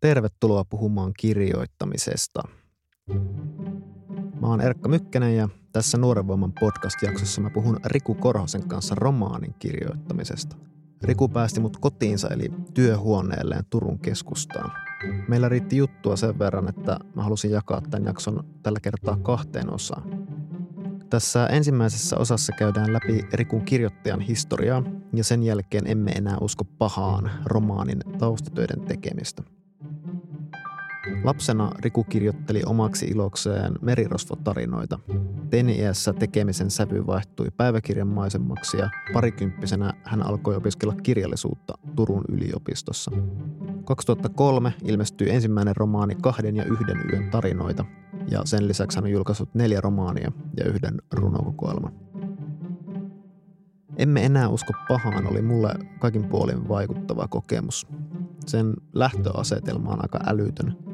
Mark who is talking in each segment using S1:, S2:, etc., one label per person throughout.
S1: Tervetuloa puhumaan kirjoittamisesta. Mä oon Erkka Mykkänen ja tässä Nuoren Voiman podcast-jaksossa mä puhun Riku Korhosen kanssa romaanin kirjoittamisesta. Riku päästi mut kotiinsa eli työhuoneelleen Turun keskustaan. Meillä riitti juttua sen verran, että mä halusin jakaa tämän jakson tällä kertaa kahteen osaan. Tässä ensimmäisessä osassa käydään läpi Rikun kirjoittajan historiaa ja sen jälkeen emme enää usko pahaan romaanin taustatöiden tekemistä. Lapsena Riku kirjoitteli omaksi ilokseen merirosvotarinoita. Teini-iässä tekemisen sävy vaihtui päiväkirjan maisemmaksi ja parikymppisenä hän alkoi opiskella kirjallisuutta Turun yliopistossa. 2003 ilmestyi ensimmäinen romaani Kahden ja yhden yön tarinoita, ja sen lisäksi hän on julkaissut neljä romaania ja yhden runokokoelman. Emme enää usko pahaan oli mulle kaikin puolin vaikuttava kokemus. Sen lähtöasetelma on aika älytön.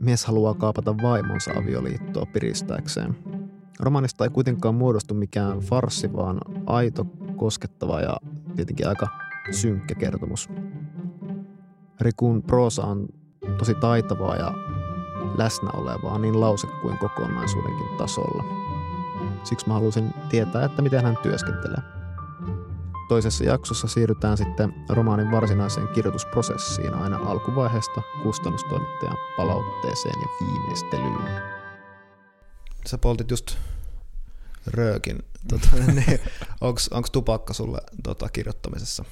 S1: Mies haluaa kaapata vaimonsa avioliittoa piristääkseen. Romanista ei kuitenkaan muodostu mikään farssi, vaan aito, koskettava ja tietenkin aika synkkä kertomus. Rikun proosa on tosi taitavaa ja läsnä olevaa niin lause kuin kokonaisuudenkin tasolla. Siksi mä halusin tietää, että miten hän työskentelee. Toisessa jaksossa siirrytään sitten romaanin varsinaiseen kirjoitusprosessiin aina alkuvaiheesta kustannustoimittajan palautteeseen ja viimeistelyyn. Sä poltit just röökin. Tota, niin, onko tupakka sulle tota, kirjoittamisessa?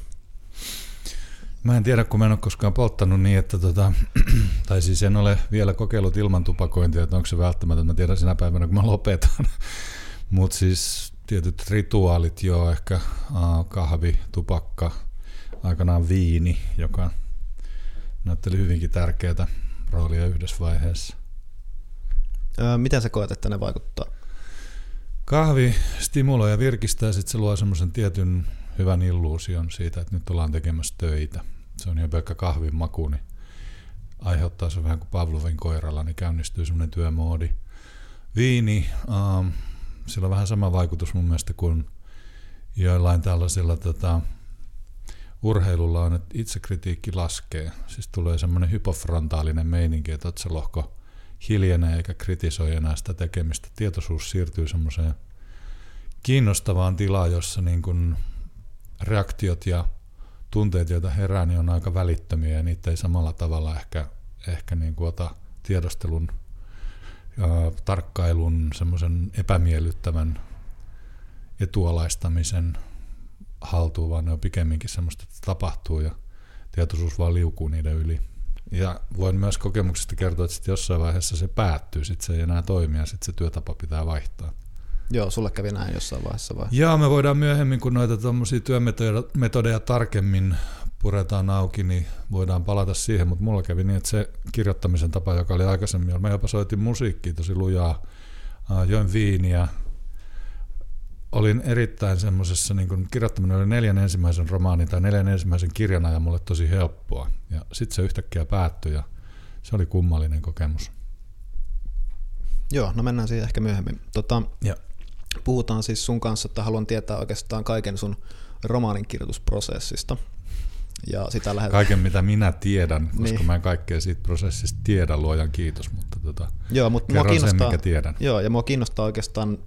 S2: Mä en tiedä, kun mä en ole koskaan polttanut niin, että tota, tai siis en ole vielä kokeillut ilman tupakointia, että onko se välttämätöntä. Mä tiedän sinä päivänä, kun mä lopetan. Mutta siis tietyt rituaalit, joo, ehkä kahvi, tupakka, aikanaan viini, joka näytteli hyvinkin tärkeää roolia yhdessä vaiheessa.
S1: Öö, miten sä koet, että ne vaikuttaa?
S2: Kahvi stimuloi ja virkistää, sitten se luo semmoisen tietyn hyvän illuusion siitä, että nyt ollaan tekemässä töitä. Se on jo pelkkä kahvin maku, niin aiheuttaa se vähän kuin Pavlovin koiralla, niin käynnistyy semmoinen työmoodi. Viini, ähm, sillä on vähän sama vaikutus mun mielestä kuin joillain tällaisilla tota, urheilulla on, että itsekritiikki laskee. Siis tulee semmoinen hypofrontaalinen meininki, että otsalohko hiljenee eikä kritisoi enää sitä tekemistä. Tietoisuus siirtyy semmoiseen kiinnostavaan tilaan, jossa niin kuin reaktiot ja tunteet, joita herää, niin on aika välittömiä ja niitä ei samalla tavalla ehkä, ehkä niin kuin ota tiedostelun ja tarkkailun, semmoisen epämiellyttävän etualaistamisen haltuun, vaan ne on pikemminkin semmoista, että tapahtuu ja tietoisuus vaan liukuu niiden yli. Ja voin myös kokemuksesta kertoa, että sitten jossain vaiheessa se päättyy, sitten se ei enää toimi ja sitten se työtapa pitää vaihtaa.
S1: Joo, sulle kävi näin jossain vaiheessa vai?
S2: Joo, me voidaan myöhemmin, kun noita tuommoisia työmetodeja tarkemmin puretaan auki, niin voidaan palata siihen, mutta mulla kävi niin, että se kirjoittamisen tapa, joka oli aikaisemmin, mä jopa soitin musiikkia tosi lujaa, join viiniä, olin erittäin semmoisessa, niin kun kirjoittaminen oli neljän ensimmäisen romaanin tai neljän ensimmäisen kirjan ajan mulle tosi helppoa. Ja sitten se yhtäkkiä päättyi ja se oli kummallinen kokemus.
S1: Joo, no mennään siihen ehkä myöhemmin. Tota, ja. Puhutaan siis sun kanssa, että haluan tietää oikeastaan kaiken sun romaanin kirjoitusprosessista.
S2: Ja sitä lähdet... Kaiken mitä minä tiedän, koska niin. mä en kaikkea siitä prosessista tiedä, luojan kiitos, mutta tota,
S1: joo, mutta mua kiinnostaa, sen, mikä tiedän. Joo, ja mua kiinnostaa oikeastaan,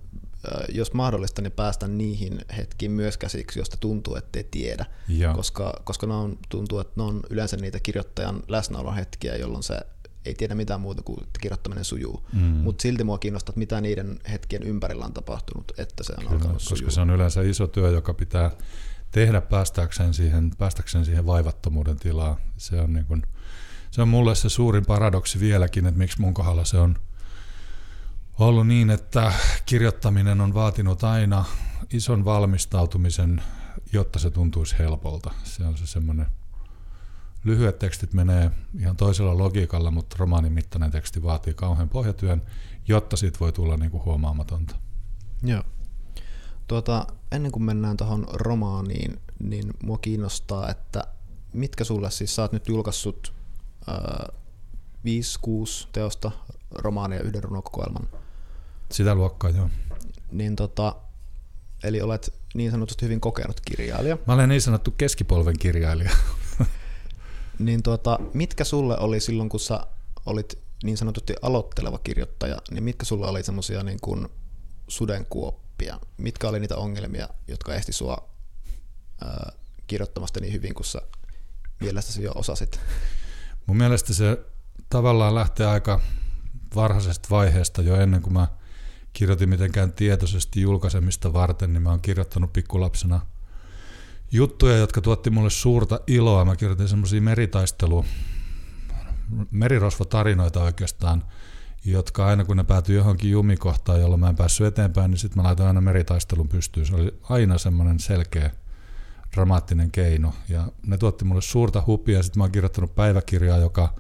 S1: jos mahdollista, niin päästä niihin hetkiin myös käsiksi, josta tuntuu, ettei tiedä, joo. koska, koska ne on, tuntuu, että ne on yleensä niitä kirjoittajan läsnäolon hetkiä, jolloin se ei tiedä mitään muuta kuin että kirjoittaminen sujuu. Mm. Mutta silti mua kiinnostaa, että mitä niiden hetkien ympärillä on tapahtunut, että se on Kyllä, alkanut
S2: Koska
S1: sujuu.
S2: se on yleensä iso työ, joka pitää tehdä päästäkseen siihen, päästäkseen siihen vaivattomuuden tilaan. Se on, niin kun, se on mulle se suurin paradoksi vieläkin, että miksi mun kohdalla se on ollut niin, että kirjoittaminen on vaatinut aina ison valmistautumisen, jotta se tuntuisi helpolta. Se on se semmoinen lyhyet tekstit menee ihan toisella logiikalla, mutta romaanin mittainen teksti vaatii kauhean pohjatyön, jotta siitä voi tulla niin kuin huomaamatonta.
S1: Joo. Tuota, ennen kuin mennään tuohon romaaniin, niin mua kiinnostaa, että mitkä sulle siis, sä oot nyt julkaissut äh, 5-6 teosta romaania yhden runokokoelman.
S2: Sitä luokkaa, joo.
S1: Niin tota, eli olet niin sanotusti hyvin kokenut kirjailija.
S2: Mä olen niin sanottu keskipolven kirjailija.
S1: Niin tuota, mitkä sulle oli silloin, kun sä olit niin sanotusti aloitteleva kirjoittaja, niin mitkä sulla oli semmoisia niin kuin sudenkuoppia? Mitkä oli niitä ongelmia, jotka esti sua ää, kirjoittamasta niin hyvin kuin sä mielestäsi jo osasit?
S2: Mun mielestä se tavallaan lähtee aika varhaisesta vaiheesta jo ennen kuin mä kirjoitin mitenkään tietoisesti julkaisemista varten, niin mä oon kirjoittanut pikkulapsena juttuja, jotka tuotti mulle suurta iloa. Mä kirjoitin semmoisia meritaistelu, merirosvotarinoita oikeastaan, jotka aina kun ne päätyi johonkin jumikohtaan, jolloin mä en päässyt eteenpäin, niin sitten mä laitoin aina meritaistelun pystyyn. Se oli aina semmoinen selkeä dramaattinen keino. Ja ne tuotti mulle suurta hupia. Sitten mä oon kirjoittanut päiväkirjaa, joka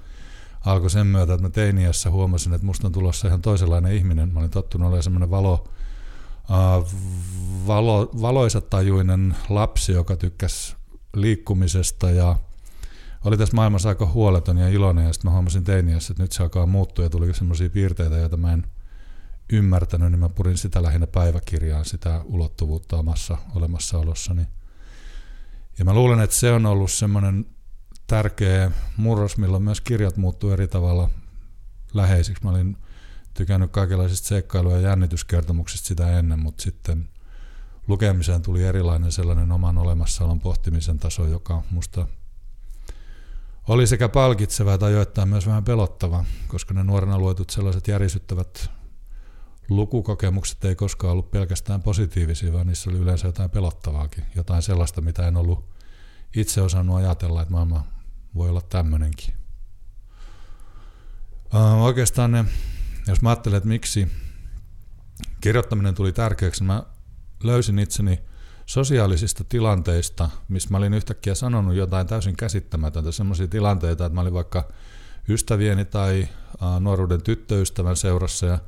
S2: alkoi sen myötä, että mä teiniässä huomasin, että musta on tulossa ihan toisenlainen ihminen. Mä olin tottunut olemaan semmoinen valo, uh, valo, valoisatajuinen lapsi, joka tykkäsi liikkumisesta ja oli tässä maailmassa aika huoleton ja iloinen ja sitten mä huomasin teiniässä, että nyt se alkaa muuttua ja tuli semmoisia piirteitä, joita mä en ymmärtänyt, niin mä purin sitä lähinnä päiväkirjaan, sitä ulottuvuutta omassa olemassaolossani. Ja mä luulen, että se on ollut semmoinen tärkeä murros, milloin myös kirjat muuttuu eri tavalla läheisiksi. Mä olin tykännyt kaikenlaisista seikkailu- ja jännityskertomuksista sitä ennen, mutta sitten lukemiseen tuli erilainen sellainen oman olemassaolon pohtimisen taso, joka musta oli sekä palkitseva tai joittain myös vähän pelottava, koska ne nuorena luetut sellaiset järisyttävät lukukokemukset ei koskaan ollut pelkästään positiivisia, vaan niissä oli yleensä jotain pelottavaakin, jotain sellaista, mitä en ollut itse osannut ajatella, että maailma voi olla tämmöinenkin. Oikeastaan ne, jos mä ajattelen, että miksi kirjoittaminen tuli tärkeäksi, mä löysin itseni sosiaalisista tilanteista, missä mä olin yhtäkkiä sanonut jotain täysin käsittämätöntä, sellaisia tilanteita, että mä olin vaikka ystävieni tai nuoruuden tyttöystävän seurassa ja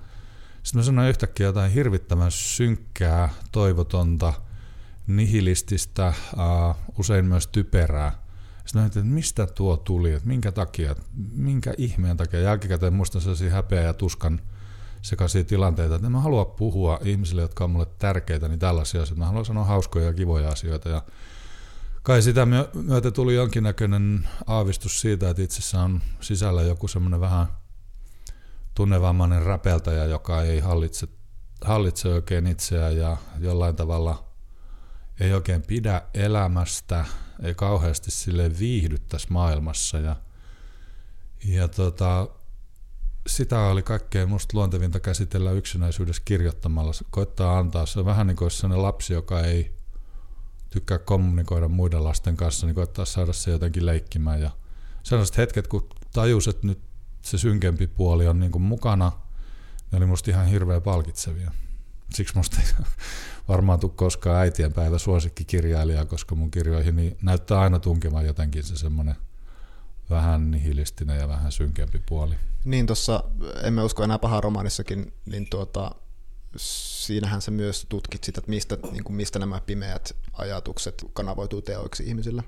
S2: sitten mä sanoin yhtäkkiä jotain hirvittävän synkkää, toivotonta, nihilististä, usein myös typerää. Sitten mä että mistä tuo tuli, että minkä takia, minkä ihmeen takia. Jälkikäteen muistan sellaisia häpeä ja tuskan sekaisia tilanteita, että en mä halua puhua ihmisille, jotka on mulle tärkeitä, niin tällaisia asioita. Mä haluan sanoa hauskoja ja kivoja asioita. Ja kai sitä myötä tuli jonkinnäköinen aavistus siitä, että itsessä on sisällä joku semmoinen vähän tunnevammainen räpeltäjä, joka ei hallitse, hallitse oikein itseään ja jollain tavalla ei oikein pidä elämästä, ei kauheasti sille viihdy tässä maailmassa. Ja, ja tota, sitä oli kaikkein musta luontevinta käsitellä yksinäisyydessä kirjoittamalla. Koittaa antaa, se vähän niin kuin sellainen lapsi, joka ei tykkää kommunikoida muiden lasten kanssa, niin koittaa saada se jotenkin leikkimään. Ja sellaiset hetket, kun tajus, että nyt se synkempi puoli on niin kuin mukana, ne oli musta ihan hirveän palkitsevia. Siksi musta ei varmaan tule koskaan äitienpäivä suosikkikirjailija, koska mun kirjoihin niin näyttää aina tunkevan jotenkin se semmoinen vähän nihilistinen ja vähän synkempi puoli.
S1: Niin tuossa Emme usko enää paha romaanissakin, niin tuota, siinähän sä myös tutkit sitä, että mistä, niin kuin mistä nämä pimeät ajatukset kanavoituu teoiksi ihmisillä.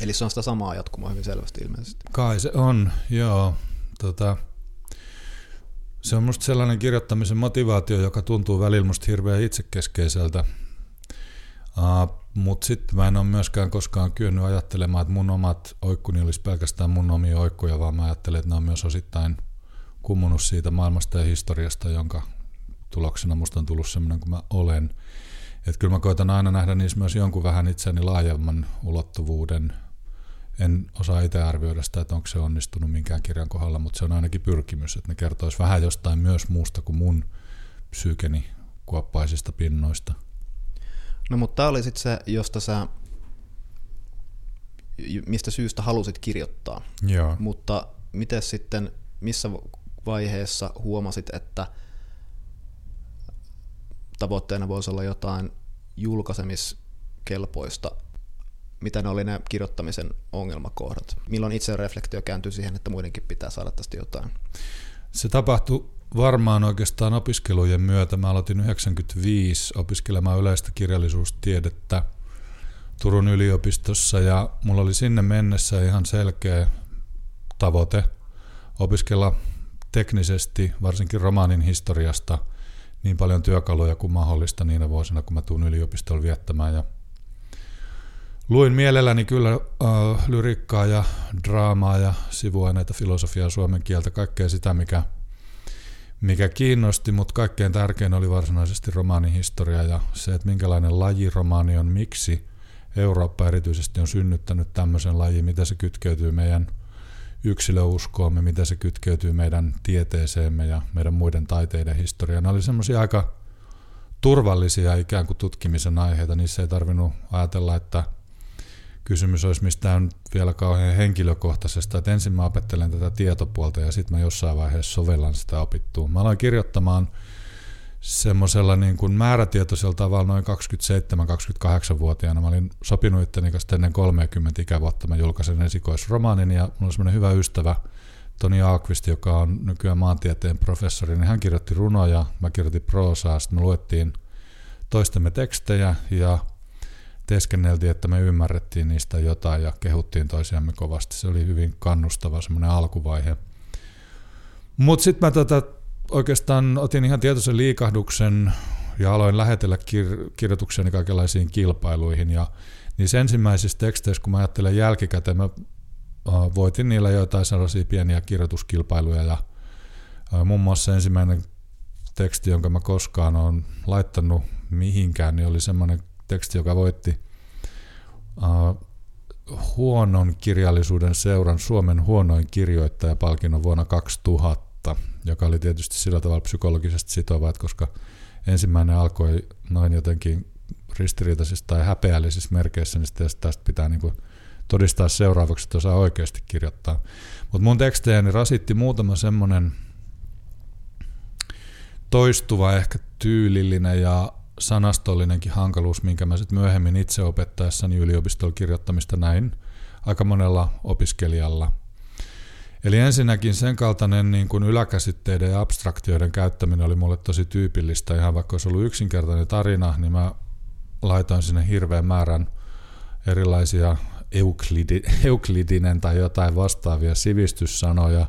S1: Eli se on sitä samaa jatkumoa hyvin selvästi ilmeisesti.
S2: Kai se on, joo. Tota, se on musta sellainen kirjoittamisen motivaatio, joka tuntuu välillä musta hirveän itsekeskeiseltä. Uh, Mutta sitten mä en ole myöskään koskaan kyennyt ajattelemaan, että mun omat oikkuni olisi pelkästään mun omia oikkuja, vaan mä ajattelen, että ne on myös osittain kummunut siitä maailmasta ja historiasta, jonka tuloksena musta on tullut semmoinen kuin mä olen. Että kyllä mä koitan aina nähdä niissä myös jonkun vähän itseäni laajemman ulottuvuuden – en osaa itse arvioida sitä, että onko se onnistunut minkään kirjan kohdalla, mutta se on ainakin pyrkimys, että ne kertoisi vähän jostain myös muusta kuin mun psyykeni kuoppaisista pinnoista.
S1: No mutta tämä oli sitten se, josta sä, mistä syystä halusit kirjoittaa.
S2: Joo.
S1: Mutta miten sitten, missä vaiheessa huomasit, että tavoitteena voisi olla jotain julkaisemiskelpoista mitä ne oli ne kirjoittamisen ongelmakohdat? Milloin itse reflektio kääntyi siihen, että muidenkin pitää saada tästä jotain?
S2: Se tapahtui varmaan oikeastaan opiskelujen myötä. Mä aloitin 95 opiskelemaan yleistä kirjallisuustiedettä Turun yliopistossa ja mulla oli sinne mennessä ihan selkeä tavoite opiskella teknisesti, varsinkin romaanin historiasta, niin paljon työkaluja kuin mahdollista niinä vuosina, kun mä tuun yliopistolla viettämään. Ja luin mielelläni kyllä äh, lyrikkaa ja draamaa ja sivuaineita, filosofiaa, suomen kieltä, kaikkea sitä, mikä, mikä kiinnosti, mutta kaikkein tärkein oli varsinaisesti romaanihistoria ja se, että minkälainen laji romaani on, miksi Eurooppa erityisesti on synnyttänyt tämmöisen lajin, mitä se kytkeytyy meidän yksilöuskoomme, mitä se kytkeytyy meidän tieteeseemme ja meidän muiden taiteiden historiaan. Ne oli semmoisia aika turvallisia ikään kuin tutkimisen aiheita. Niissä ei tarvinnut ajatella, että kysymys olisi mistään vielä kauhean henkilökohtaisesta, että ensin mä opettelen tätä tietopuolta ja sitten mä jossain vaiheessa sovellan sitä opittua. Mä aloin kirjoittamaan semmoisella niin kuin määrätietoisella tavalla noin 27-28-vuotiaana. Mä olin sopinut itteni kanssa ennen 30 ikävuotta. Mä julkaisen esikoisromaanin ja mulla on semmoinen hyvä ystävä, Toni Aakvist, joka on nykyään maantieteen professori, niin hän kirjoitti runoja, mä kirjoitin proosaa, sitten me luettiin toistemme tekstejä ja teeskenneltiin, että me ymmärrettiin niistä jotain ja kehuttiin toisiamme kovasti. Se oli hyvin kannustava semmoinen alkuvaihe. Mutta sitten mä tota, oikeastaan otin ihan tietoisen liikahduksen ja aloin lähetellä kir- kirjoituksiani kaikenlaisiin kilpailuihin. Ja niissä ensimmäisissä teksteissä, kun mä ajattelen jälkikäteen, mä voitin niillä jotain sellaisia pieniä kirjoituskilpailuja ja muun muassa ensimmäinen teksti, jonka mä koskaan olen laittanut mihinkään, niin oli semmoinen teksti, joka voitti huonon kirjallisuuden seuran Suomen huonoin kirjoittajapalkinnon vuonna 2000, joka oli tietysti sillä tavalla psykologisesti sitova, että koska ensimmäinen alkoi noin jotenkin ristiriitaisissa tai häpeällisissä merkeissä, niin tästä pitää niin kuin todistaa seuraavaksi, että osaa oikeasti kirjoittaa. Mutta mun tekstejäni rasitti muutama semmoinen toistuva, ehkä tyylillinen ja sanastollinenkin hankaluus, minkä mä sitten myöhemmin itse opettaessani yliopistolla kirjoittamista näin aika monella opiskelijalla. Eli ensinnäkin sen kaltainen niin kuin yläkäsitteiden ja abstraktioiden käyttäminen oli mulle tosi tyypillistä. Ihan vaikka olisi ollut yksinkertainen tarina, niin mä laitoin sinne hirveän määrän erilaisia euklidi, euklidinen tai jotain vastaavia sivistyssanoja.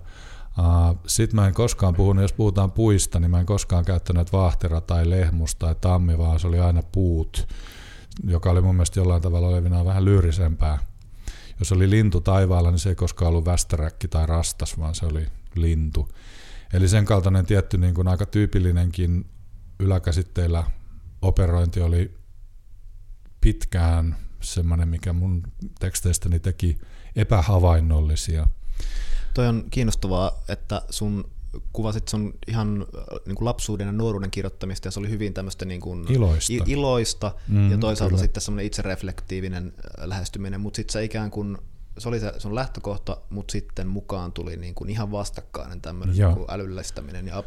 S2: Sitten mä en koskaan puhunut, jos puhutaan puista, niin mä en koskaan käyttänyt vaahtera tai lehmus tai tammi, vaan se oli aina puut, joka oli mun mielestä jollain tavalla olevinaan vähän lyyrisempää. Jos oli lintu taivaalla, niin se ei koskaan ollut västäräkki tai rastas, vaan se oli lintu. Eli sen kaltainen tietty niin kuin aika tyypillinenkin yläkäsitteillä operointi oli pitkään semmoinen, mikä mun teksteistäni teki epähavainnollisia.
S1: Toi on kiinnostavaa, että sun kuvasit sun ihan äh, niin kuin lapsuuden ja nuoruuden kirjoittamista ja se oli hyvin tämmöistä niin kuin
S2: iloista,
S1: iloista mm, ja toisaalta kyllä. sitten semmoinen itsereflektiivinen äh, lähestyminen, mutta sitten se ikään kuin se oli se sun lähtökohta, mutta sitten mukaan tuli niin kuin ihan vastakkainen tämmöinen niin kuin älyllistäminen ja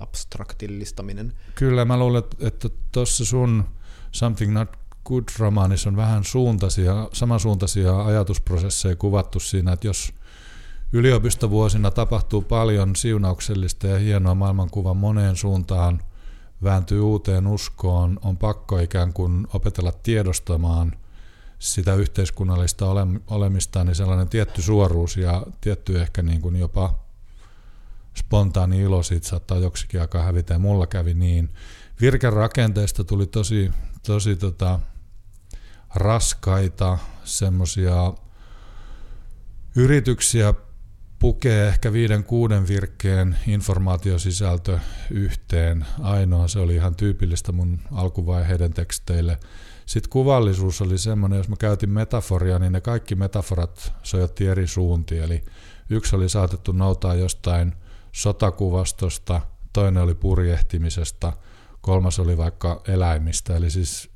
S1: abstraktillistaminen.
S2: Kyllä, mä luulen, että tuossa sun Something Not Good-romaanissa on vähän suuntaisia, samansuuntaisia ajatusprosesseja kuvattu siinä, että jos yliopistovuosina tapahtuu paljon siunauksellista ja hienoa maailmankuvan moneen suuntaan, vääntyy uuteen uskoon, on pakko ikään kuin opetella tiedostamaan sitä yhteiskunnallista olemista, niin sellainen tietty suoruus ja tietty ehkä niin kuin jopa spontaani ilo siitä saattaa joksikin aikaa hävitä, ja mulla kävi niin. Virkerakenteesta tuli tosi, tosi tota, raskaita semmoisia yrityksiä pukee ehkä viiden kuuden virkkeen informaatiosisältö yhteen. Ainoa se oli ihan tyypillistä mun alkuvaiheiden teksteille. Sitten kuvallisuus oli semmoinen, jos mä käytin metaforia, niin ne kaikki metaforat sojotti eri suuntiin. Eli yksi oli saatettu noutaa jostain sotakuvastosta, toinen oli purjehtimisesta, kolmas oli vaikka eläimistä. Eli siis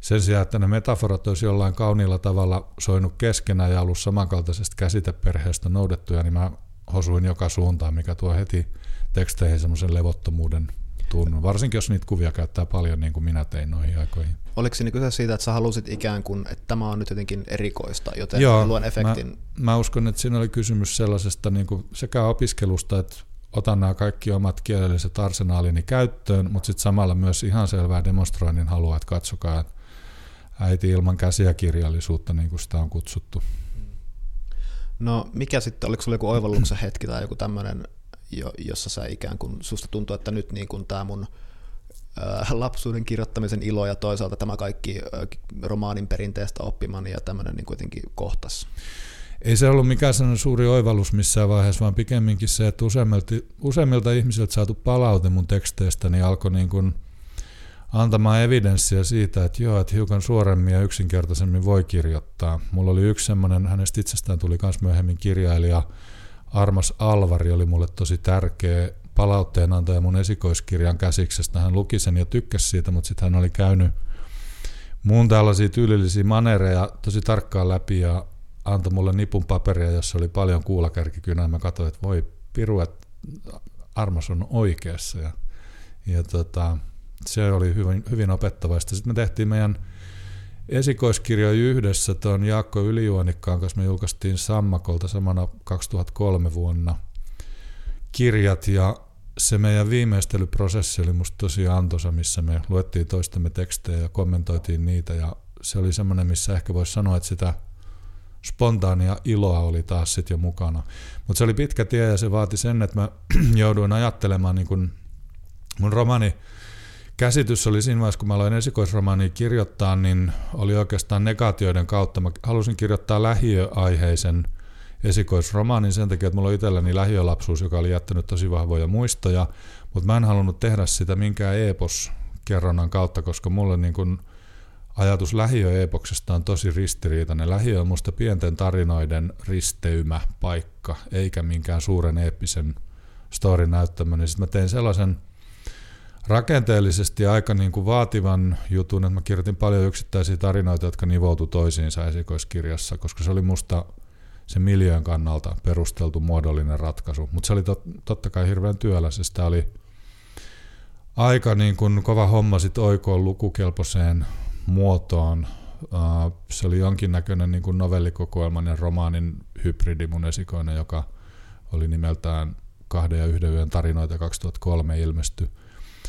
S2: sen sijaan, että ne metaforat olisi jollain kauniilla tavalla soinut keskenään ja ollut samankaltaisesta käsiteperheestä noudettuja, niin mä hosuin joka suuntaan, mikä tuo heti teksteihin semmoisen levottomuuden tunnon. Varsinkin jos niitä kuvia käyttää paljon, niin kuin minä tein noihin aikoihin.
S1: Oliko siinä kyse siitä, että sä halusit ikään kuin, että tämä on nyt jotenkin erikoista, joten Joo, luon efektin?
S2: Mä, mä uskon, että siinä oli kysymys sellaisesta niin kuin sekä opiskelusta, että otan nämä kaikki omat kielelliset arsenaalini käyttöön, mutta sitten samalla myös ihan selvää demonstroinnin halua, että katsokaa, että äiti ilman käsiä kirjallisuutta, niin kuin sitä on kutsuttu.
S1: No mikä sitten, oliko sinulla joku oivalluksen hetki tai joku tämmöinen, jossa sä ikään kuin, susta tuntuu, että nyt niin kuin tämä mun lapsuuden kirjoittamisen ilo ja toisaalta tämä kaikki romaanin perinteestä oppimani ja tämmöinen niin kuitenkin kohtas.
S2: Ei se ollut mikään sellainen suuri oivallus missään vaiheessa, vaan pikemminkin se, että useimmilta, useimmilta ihmisiltä saatu palaute mun teksteistä niin alkoi niin kuin antamaan evidenssiä siitä, että joo, että hiukan suoremmin ja yksinkertaisemmin voi kirjoittaa. Mulla oli yksi semmoinen, hänestä itsestään tuli myös myöhemmin kirjailija, Armas Alvari oli mulle tosi tärkeä palautteenantaja mun esikoiskirjan käsiksestä. Hän luki sen ja tykkäsi siitä, mutta sitten hän oli käynyt muun tällaisia tyylillisiä manereja tosi tarkkaan läpi ja antoi mulle nipun paperia, jossa oli paljon kuulakärkikynää. Mä katsoin, että voi piru, että Armas on oikeassa. Ja, ja tota, se oli hyvin, hyvin opettavaista. Sitten me tehtiin meidän esikoiskirjoja yhdessä tuon Jaakko Ylijuonikkaan kanssa. Me julkaistiin Sammakolta samana 2003 vuonna kirjat ja se meidän viimeistelyprosessi oli musta tosi antoisa, missä me luettiin toistemme tekstejä ja kommentoitiin niitä ja se oli semmoinen, missä ehkä voisi sanoa, että sitä spontaania iloa oli taas sitten jo mukana. Mutta se oli pitkä tie ja se vaati sen, että mä jouduin ajattelemaan niin kun mun romani käsitys oli siinä vaiheessa, kun mä aloin esikoisromaania kirjoittaa, niin oli oikeastaan negaatioiden kautta. Mä halusin kirjoittaa lähiöaiheisen esikoisromaanin sen takia, että mulla on itselläni lähiölapsuus, joka oli jättänyt tosi vahvoja muistoja, mutta mä en halunnut tehdä sitä minkään epos-kerronnan kautta, koska mulle niin kun ajatus lähiöepoksesta on tosi ristiriitainen. Lähiö on musta pienten tarinoiden risteymä paikka, eikä minkään suuren eeppisen storin näyttäminen. Sitten mä tein sellaisen rakenteellisesti aika niin kuin vaativan jutun, että mä kirjoitin paljon yksittäisiä tarinoita, jotka nivoutu toisiinsa esikoiskirjassa, koska se oli musta se miljöön kannalta perusteltu muodollinen ratkaisu. Mutta se oli tot, totta kai hirveän työläs, sitä oli aika niin kuin kova homma sit oikoon lukukelpoiseen muotoon. se oli jonkinnäköinen niin kuin ja romaanin hybridi mun esikoinen, joka oli nimeltään kahden ja yhden yön tarinoita 2003 ilmesty.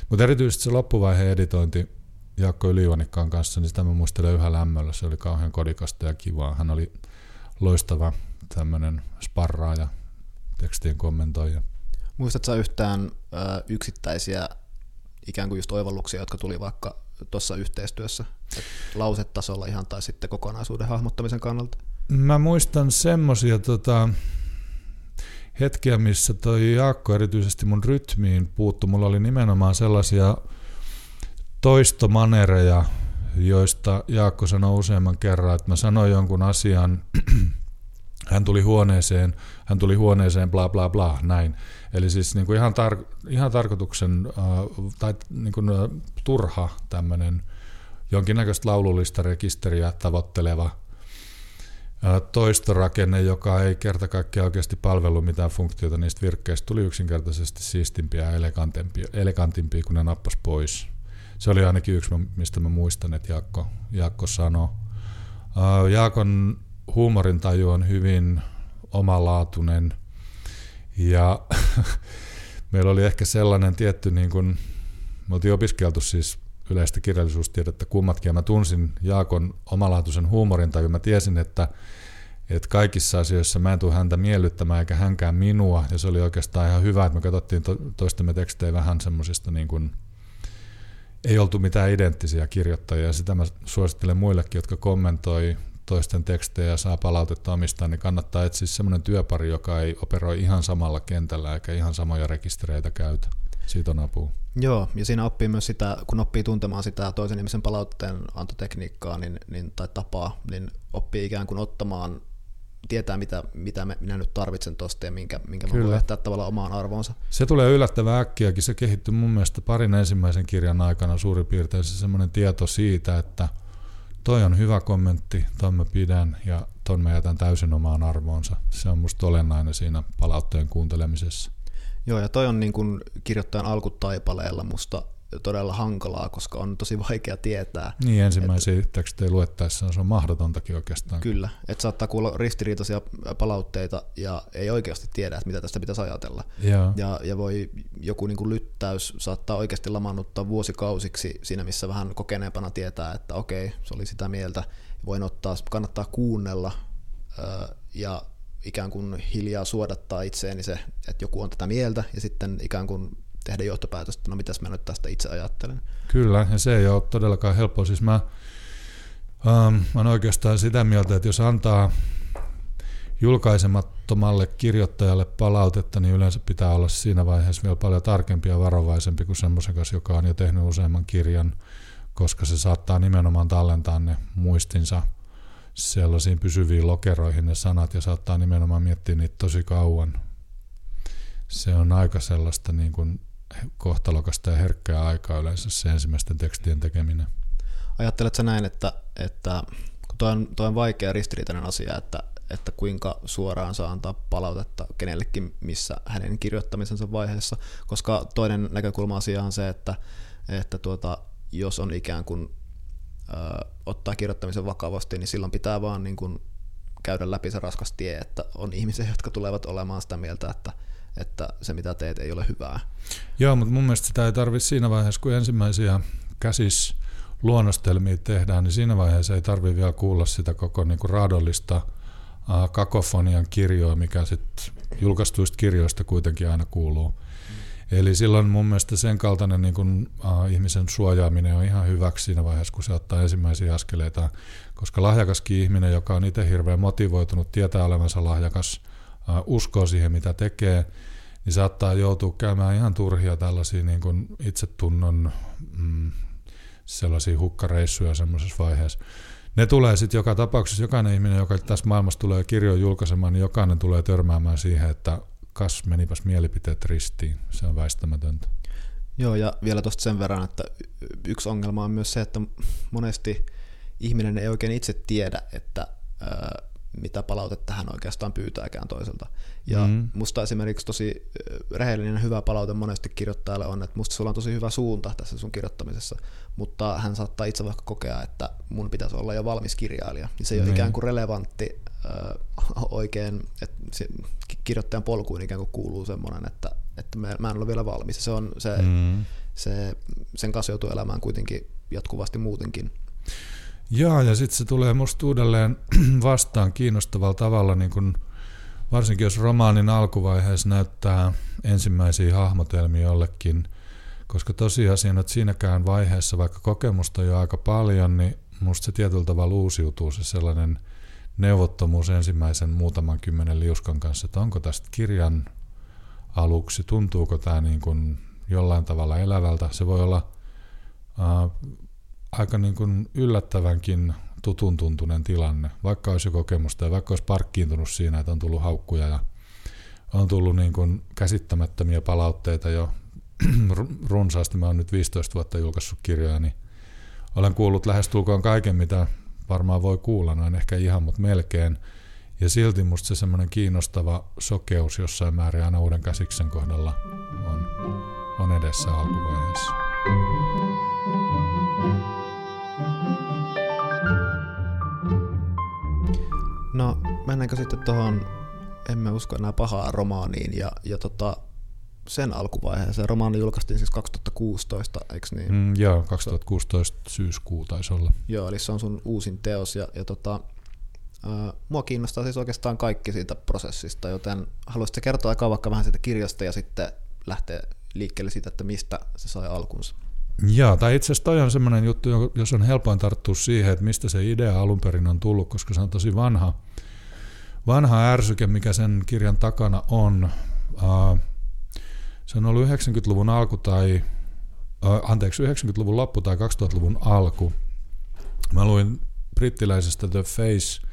S2: Mutta erityisesti se loppuvaiheen editointi Jaakko Ylijuonikkaan kanssa, niin sitä mä muistelen yhä lämmöllä. Se oli kauhean kodikasta ja kivaa. Hän oli loistava tämmöinen sparraaja, tekstien kommentoija.
S1: Muistatko yhtään ö, yksittäisiä ikään kuin just oivalluksia, jotka tuli vaikka tuossa yhteistyössä, lausetasolla ihan tai sitten kokonaisuuden hahmottamisen kannalta?
S2: Mä muistan semmosia tota, hetkiä, missä toi Jaakko erityisesti mun rytmiin puuttu. Mulla oli nimenomaan sellaisia toistomanereja, joista Jaakko sanoi useamman kerran, että mä sanoin jonkun asian, hän tuli huoneeseen, hän tuli huoneeseen, bla bla bla, näin. Eli siis niin kuin ihan, tar- ihan tarkoituksen uh, tai niin kuin, uh, turha tämmöinen jonkinnäköistä laulullista rekisteriä tavoitteleva toistorakenne, joka ei kerta kaikkiaan oikeasti palvelu mitään funktiota niistä virkkeistä, tuli yksinkertaisesti siistimpiä ja elegantimpia, elegantimpia, kun ne nappas pois. Se oli ainakin yksi, mistä mä muistan, että Jaakko, Jaakko sanoi. Jaakon huumorintaju on hyvin omalaatuinen ja meillä oli ehkä sellainen tietty, niin kuin, me oltiin opiskeltu siis yleistä kirjallisuustiedettä kummatkin, ja mä tunsin Jaakon omalaatuisen huumorin, tai mä tiesin, että, että kaikissa asioissa mä en tule häntä miellyttämään, eikä hänkään minua, ja se oli oikeastaan ihan hyvä, että me katsottiin to, toistemme tekstejä vähän semmoisista niin kuin, ei oltu mitään identtisiä kirjoittajia, sitä mä suosittelen muillekin, jotka kommentoi toisten tekstejä ja saa palautetta omistaan, niin kannattaa etsiä semmoinen työpari, joka ei operoi ihan samalla kentällä eikä ihan samoja rekistereitä käytä. Siitä on apua.
S1: Joo, ja siinä oppii myös sitä, kun oppii tuntemaan sitä toisen ihmisen palautteen antotekniikkaa niin, niin, tai tapaa, niin oppii ikään kuin ottamaan, tietää mitä, mitä minä nyt tarvitsen tuosta ja minkä, minkä Kyllä. mä voin jättää tavallaan omaan arvoonsa.
S2: Se tulee yllättävän äkkiäkin, se kehittyy mun mielestä parin ensimmäisen kirjan aikana suurin piirtein se semmoinen tieto siitä, että toi on hyvä kommentti, ton mä pidän ja ton mä jätän täysin omaan arvoonsa. Se on musta olennainen siinä palautteen kuuntelemisessa.
S1: Joo, ja toi on niin kuin kirjoittajan alkutaipaleella musta todella hankalaa, koska on tosi vaikea tietää.
S2: Niin, ensimmäisiä että, tekstejä luettaessa se on mahdotontakin oikeastaan.
S1: Kyllä, että saattaa kuulla ristiriitaisia palautteita ja ei oikeasti tiedä, että mitä tästä pitäisi ajatella.
S2: Ja,
S1: ja, ja voi joku niin kuin lyttäys saattaa oikeasti lamannuttaa vuosikausiksi siinä, missä vähän kokeneempana tietää, että okei, se oli sitä mieltä, voin ottaa, kannattaa kuunnella ja ikään kuin hiljaa suodattaa itseeni se, että joku on tätä mieltä ja sitten ikään kuin tehdä johtopäätöstä, että no mitäs mä nyt tästä itse ajattelen.
S2: Kyllä, ja se ei ole todellakaan helppoa. Siis mä, ähm, mä olen oikeastaan sitä mieltä, että jos antaa julkaisemattomalle kirjoittajalle palautetta, niin yleensä pitää olla siinä vaiheessa vielä paljon tarkempi ja varovaisempi kuin semmoisen kanssa, joka on jo tehnyt useamman kirjan, koska se saattaa nimenomaan tallentaa ne muistinsa sellaisiin pysyviin lokeroihin ne sanat ja saattaa nimenomaan miettiä niitä tosi kauan. Se on aika sellaista niin kuin kohtalokasta ja herkkää aikaa yleensä se ensimmäisten tekstien tekeminen.
S1: Ajatteletko näin, että, että kun toi on, toi on vaikea ristiriitainen asia, että, että kuinka suoraan saa antaa palautetta kenellekin missä hänen kirjoittamisensa vaiheessa, koska toinen näkökulma asiaan on se, että, että tuota, jos on ikään kuin ottaa kirjoittamisen vakavasti, niin silloin pitää vaan niin kuin käydä läpi se raskas tie, että on ihmisiä, jotka tulevat olemaan sitä mieltä, että, että se mitä teet ei ole hyvää.
S2: Joo, mutta mun mielestä sitä ei tarvitse siinä vaiheessa, kun ensimmäisiä käsis luonnostelmia tehdään, niin siinä vaiheessa ei tarvitse vielä kuulla sitä koko niin kuin raadollista kakofonian kirjoa, mikä sitten julkaistuista kirjoista kuitenkin aina kuuluu. Eli silloin mun mielestä sen kaltainen niin kun, uh, ihmisen suojaaminen on ihan hyväksi siinä vaiheessa, kun se ottaa ensimmäisiä askeleita, koska lahjakaskin ihminen, joka on itse hirveän motivoitunut, tietää olevansa lahjakas, uh, uskoo siihen, mitä tekee, niin saattaa joutua käymään ihan turhia tällaisia niin kun itsetunnon mm, sellaisia hukkareissuja semmoisessa vaiheessa. Ne tulee sitten joka tapauksessa, jokainen ihminen, joka tässä maailmassa tulee kirjoja julkaisemaan, niin jokainen tulee törmäämään siihen, että kas menipäs mielipiteet ristiin. Se on väistämätöntä.
S1: Joo, ja vielä tuosta sen verran, että yksi ongelma on myös se, että monesti ihminen ei oikein itse tiedä, että mitä palautetta hän oikeastaan pyytääkään toiselta. Ja mm. musta esimerkiksi tosi rehellinen hyvä palaute monesti kirjoittajalle on, että musta sulla on tosi hyvä suunta tässä sun kirjoittamisessa, mutta hän saattaa itse vaikka kokea, että mun pitäisi olla jo valmis kirjailija. Niin se ei mm. ole ikään kuin relevantti äh, oikein, että kirjoittajan polkuun ikään kuin kuuluu semmoinen, että, että mä, en ole vielä valmis. Se on, se, mm. se, sen kanssa joutuu elämään kuitenkin jatkuvasti muutenkin.
S2: Joo, ja sitten se tulee musta uudelleen vastaan kiinnostavalla tavalla, niin kun, varsinkin jos romaanin alkuvaiheessa näyttää ensimmäisiä hahmotelmia jollekin, koska tosiasiassa että siinäkään vaiheessa, vaikka kokemusta on jo aika paljon, niin musta se tietyllä tavalla uusiutuu se sellainen neuvottomuus ensimmäisen muutaman kymmenen liuskan kanssa, että onko tästä kirjan aluksi, tuntuuko tämä niin kuin jollain tavalla elävältä. Se voi olla äh, aika niin kuin yllättävänkin tutun tuntunen tilanne, vaikka olisi jo kokemusta ja vaikka olisi parkkiintunut siinä, että on tullut haukkuja ja on tullut niin kuin käsittämättömiä palautteita jo runsaasti. Mä oon nyt 15 vuotta julkaissut kirjoja, niin olen kuullut lähestulkoon kaiken, mitä varmaan voi kuulla, noin ehkä ihan, mutta melkein. Ja silti musta se semmoinen kiinnostava sokeus jossain määrin aina uuden käsiksen kohdalla on, on edessä alkuvaiheessa.
S1: No, mennäänkö sitten tuohon Emme usko enää pahaa romaaniin ja, ja tota, sen alkuvaiheeseen. Romaani julkaistiin siis 2016, eikö niin?
S2: Mm, joo, 2016 syyskuu taisi olla.
S1: Joo, eli se on sun uusin teos ja, ja tota, äh, mua kiinnostaa siis oikeastaan kaikki siitä prosessista, joten haluaisitko kertoa aikaa vaikka vähän siitä kirjasta ja sitten lähteä liikkeelle siitä, että mistä se sai alkunsa?
S2: Joo, tai itse asiassa toi on semmoinen juttu, jos on helpoin tarttua siihen, että mistä se idea alun perin on tullut, koska se on tosi vanha, vanha ärsyke, mikä sen kirjan takana on. Uh, se on ollut 90-luvun alku tai, uh, anteeksi, 90-luvun loppu tai 2000-luvun alku. Mä luin brittiläisestä The Face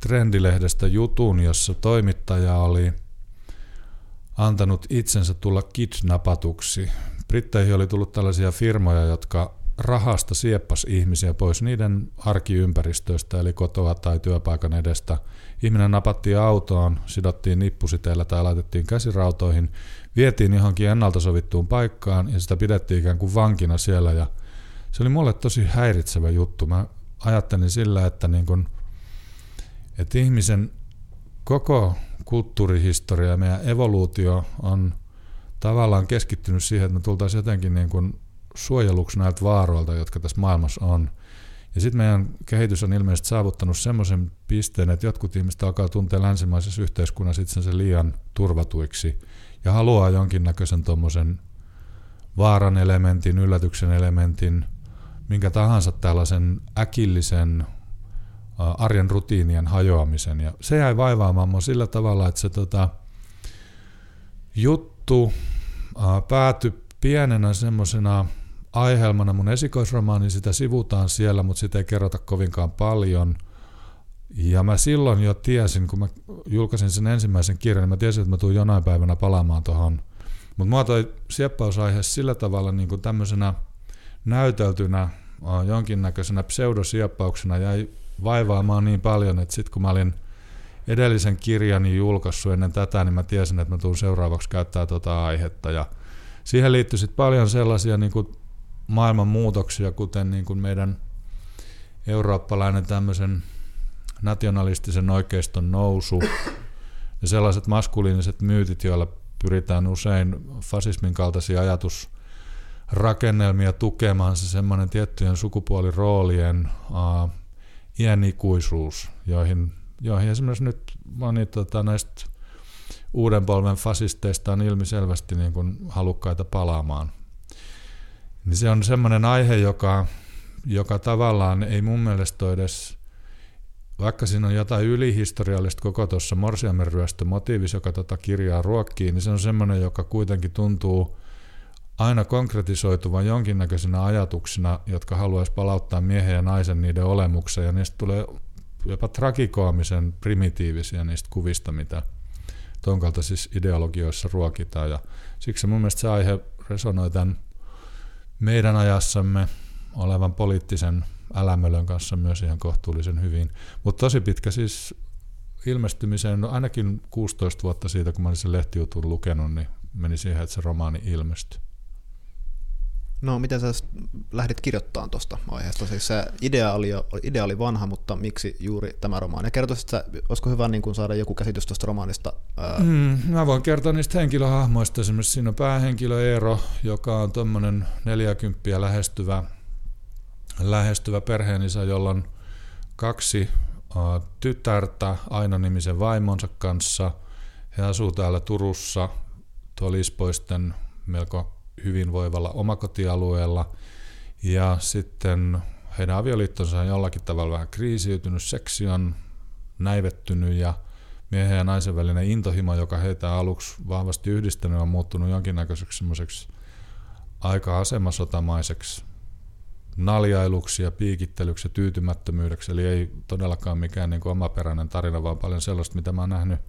S2: trendilehdestä jutun, jossa toimittaja oli antanut itsensä tulla kidnappatuksi Britteihin oli tullut tällaisia firmoja, jotka rahasta sieppas ihmisiä pois niiden arkiympäristöistä, eli kotoa tai työpaikan edestä. Ihminen napattiin autoon, sidottiin nippusiteillä tai laitettiin käsirautoihin, vietiin johonkin ennalta sovittuun paikkaan ja sitä pidettiin ikään kuin vankina siellä. Ja se oli mulle tosi häiritsevä juttu. Mä ajattelin sillä, että, niin kun, että ihmisen koko kulttuurihistoria ja meidän evoluutio on – tavallaan keskittynyt siihen, että me tultaisiin jotenkin niin kuin suojeluksi näiltä vaaroilta, jotka tässä maailmassa on. Ja sitten meidän kehitys on ilmeisesti saavuttanut semmoisen pisteen, että jotkut ihmiset alkaa tuntea länsimaisessa yhteiskunnassa itsensä liian turvatuiksi ja haluaa jonkinnäköisen tuommoisen vaaran elementin, yllätyksen elementin, minkä tahansa tällaisen äkillisen arjen rutiinien hajoamisen. Ja se jäi vaivaamaan mua sillä tavalla, että se tota, juttu päätyi pienenä semmoisena aihelmana mun esikoisromaani, sitä sivutaan siellä, mutta sitä ei kerrota kovinkaan paljon. Ja mä silloin jo tiesin, kun mä julkaisin sen ensimmäisen kirjan, niin mä tiesin, että mä tuun jonain päivänä palaamaan tuohon. Mutta mua toi sieppausaihe sillä tavalla niin kuin tämmöisenä näyteltynä jonkinnäköisenä pseudosieppauksena jäi vaivaamaan niin paljon, että sitten kun mä olin edellisen kirjani julkaissut ennen tätä, niin mä tiesin, että mä tuun seuraavaksi käyttää tuota aihetta. Ja siihen liittyy sitten paljon sellaisia niin kuin maailman muutoksia, kuten niin kuin meidän eurooppalainen tämmöisen nationalistisen oikeiston nousu ja sellaiset maskuliiniset myytit, joilla pyritään usein fasismin kaltaisia ajatusrakennelmia tukemaan se semmoinen tiettyjen sukupuoliroolien uh, iänikuisuus, joihin, joihin esimerkiksi nyt moni tota, näistä uuden polven fasisteista on ilmiselvästi niin kuin halukkaita palaamaan. Niin se on semmoinen aihe, joka, joka tavallaan ei mun mielestä ole edes, vaikka siinä on jotain ylihistoriallista koko tuossa Morsiamen motiivissa, joka tota kirjaa ruokkii, niin se on semmoinen, joka kuitenkin tuntuu aina konkretisoituvan jonkinnäköisenä ajatuksina, jotka haluaisi palauttaa miehen ja naisen niiden olemukseen, ja niistä tulee jopa tragikoomisen primitiivisiä niistä kuvista, mitä ton kaltaisissa ideologioissa ruokitaan. Ja siksi mun mielestä se aihe resonoi tämän meidän ajassamme olevan poliittisen älämölön kanssa myös ihan kohtuullisen hyvin. Mutta tosi pitkä siis ilmestymiseen, no ainakin 16 vuotta siitä, kun mä olin sen lehtijutun lukenut, niin meni siihen, että se romaani ilmestyi.
S1: No, miten sä lähdit kirjoittamaan tuosta aiheesta? Siis se idea oli, jo, idea oli vanha, mutta miksi juuri tämä romaani? Kertoisit että olisiko hyvä niin kuin saada joku käsitys tuosta romaanista?
S2: Mm, mä voin kertoa niistä henkilöhahmoista. Esimerkiksi siinä on päähenkilö Eero, joka on tuommoinen 40 lähestyvä, lähestyvä perheenisä, jolla on kaksi uh, tytärtä Aino-nimisen vaimonsa kanssa. He asuu täällä Turussa, tuo Lispoisten melko hyvinvoivalla omakotialueella. Ja sitten heidän avioliittonsa on jollakin tavalla vähän kriisiytynyt, seksi on näivettynyt ja miehen ja naisen välinen intohimo, joka heitä aluksi vahvasti yhdistänyt, on muuttunut jonkinnäköiseksi semmoiseksi aika asemasotamaiseksi naljailuksi ja piikittelyksi ja tyytymättömyydeksi. Eli ei todellakaan mikään niin kuin omaperäinen tarina, vaan paljon sellaista, mitä mä oon nähnyt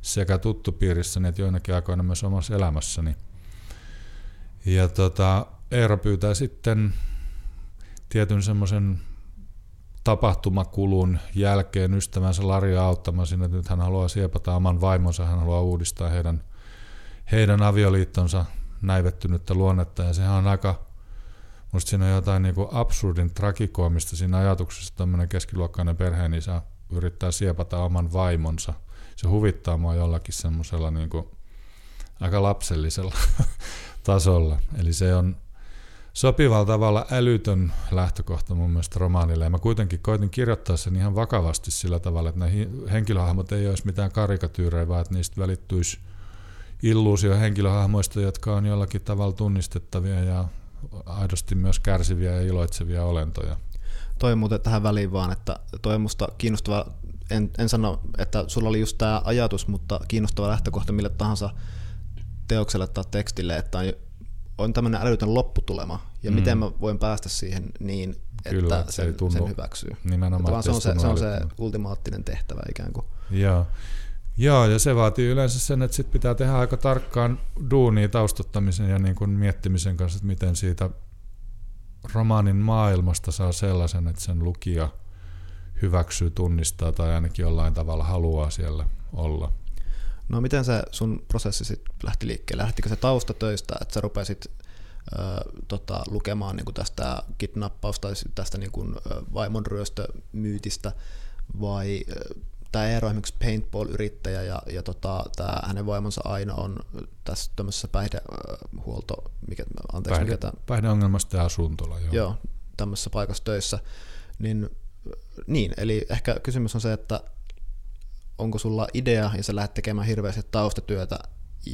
S2: sekä tuttupiirissäni että joinakin aikoina myös omassa elämässäni. Ja tota, Eero pyytää sitten tietyn semmoisen tapahtumakulun jälkeen ystävänsä Laria auttamaan sinne, että nyt hän haluaa siepata oman vaimonsa, hän haluaa uudistaa heidän, heidän avioliittonsa näivettynyttä luonnetta. Ja sehän on aika, musta siinä on jotain niin absurdin tragikoomista siinä ajatuksessa, että tämmöinen keskiluokkainen perheenisä yrittää siepata oman vaimonsa. Se huvittaa mua jollakin semmoisella niin kuin aika lapsellisella tasolla. Eli se on sopivalla tavalla älytön lähtökohta mun mielestä romaanille. Ja mä kuitenkin koitin kirjoittaa sen ihan vakavasti sillä tavalla, että nämä henkilöhahmot ei olisi mitään karikatyyrejä, vaan että niistä välittyisi illuusio henkilöhahmoista, jotka on jollakin tavalla tunnistettavia ja aidosti myös kärsiviä ja iloitsevia olentoja.
S1: Toi muuten tähän väliin vaan, että toi musta kiinnostava, en, en sano, että sulla oli just tämä ajatus, mutta kiinnostava lähtökohta mille tahansa teokselle tai tekstille, että on, on tämmöinen älytön lopputulema, ja mm. miten mä voin päästä siihen niin, että Kyllä, sen, se sen hyväksyy.
S2: Nimenomaan
S1: se on se, se on se ultimaattinen tehtävä ikään kuin.
S2: Joo. Joo, ja se vaatii yleensä sen, että sit pitää tehdä aika tarkkaan duunia taustottamisen ja niin kuin miettimisen kanssa, että miten siitä romaanin maailmasta saa sellaisen, että sen lukija hyväksyy, tunnistaa tai ainakin jollain tavalla haluaa siellä olla.
S1: No miten se sun prosessi sit lähti liikkeelle? Lähtikö se taustatöistä, että sä rupesit ö, tota, lukemaan niin tästä kidnappausta tai tästä niin kuin, vaimonryöstömyytistä vai tämä Eero esimerkiksi paintball-yrittäjä ja, ja tota, tämä hänen vaimonsa Aina on tässä tämmöisessä päihdehuolto, mikä, anteeksi,
S2: Päihde,
S1: mikä tämä,
S2: päihdeongelmasta ja asuntola, joo.
S1: joo tämmöisessä paikassa töissä, niin, niin, eli ehkä kysymys on se, että onko sulla idea ja sä lähdet tekemään hirveästi taustatyötä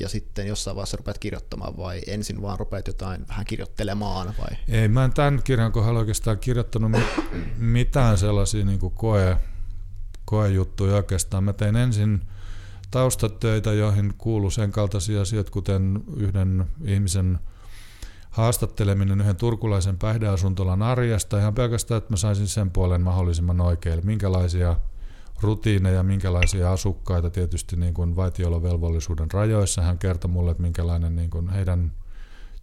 S1: ja sitten jossain vaiheessa rupeat kirjoittamaan vai ensin vaan rupeat jotain vähän kirjoittelemaan vai?
S2: Ei, mä en tämän kirjan kohdalla oikeastaan kirjoittanut mitään sellaisia niin kuin koe, koejuttuja oikeastaan. Mä tein ensin taustatöitä, joihin kuuluu sen kaltaisia asioita, kuten yhden ihmisen haastatteleminen yhden turkulaisen päihdeasuntolan arjesta ihan pelkästään, että mä saisin sen puolen mahdollisimman oikein. Minkälaisia rutiineja, minkälaisia asukkaita tietysti niin kuin vaitiolovelvollisuuden rajoissa. Hän kertoi mulle, että minkälainen niin kuin heidän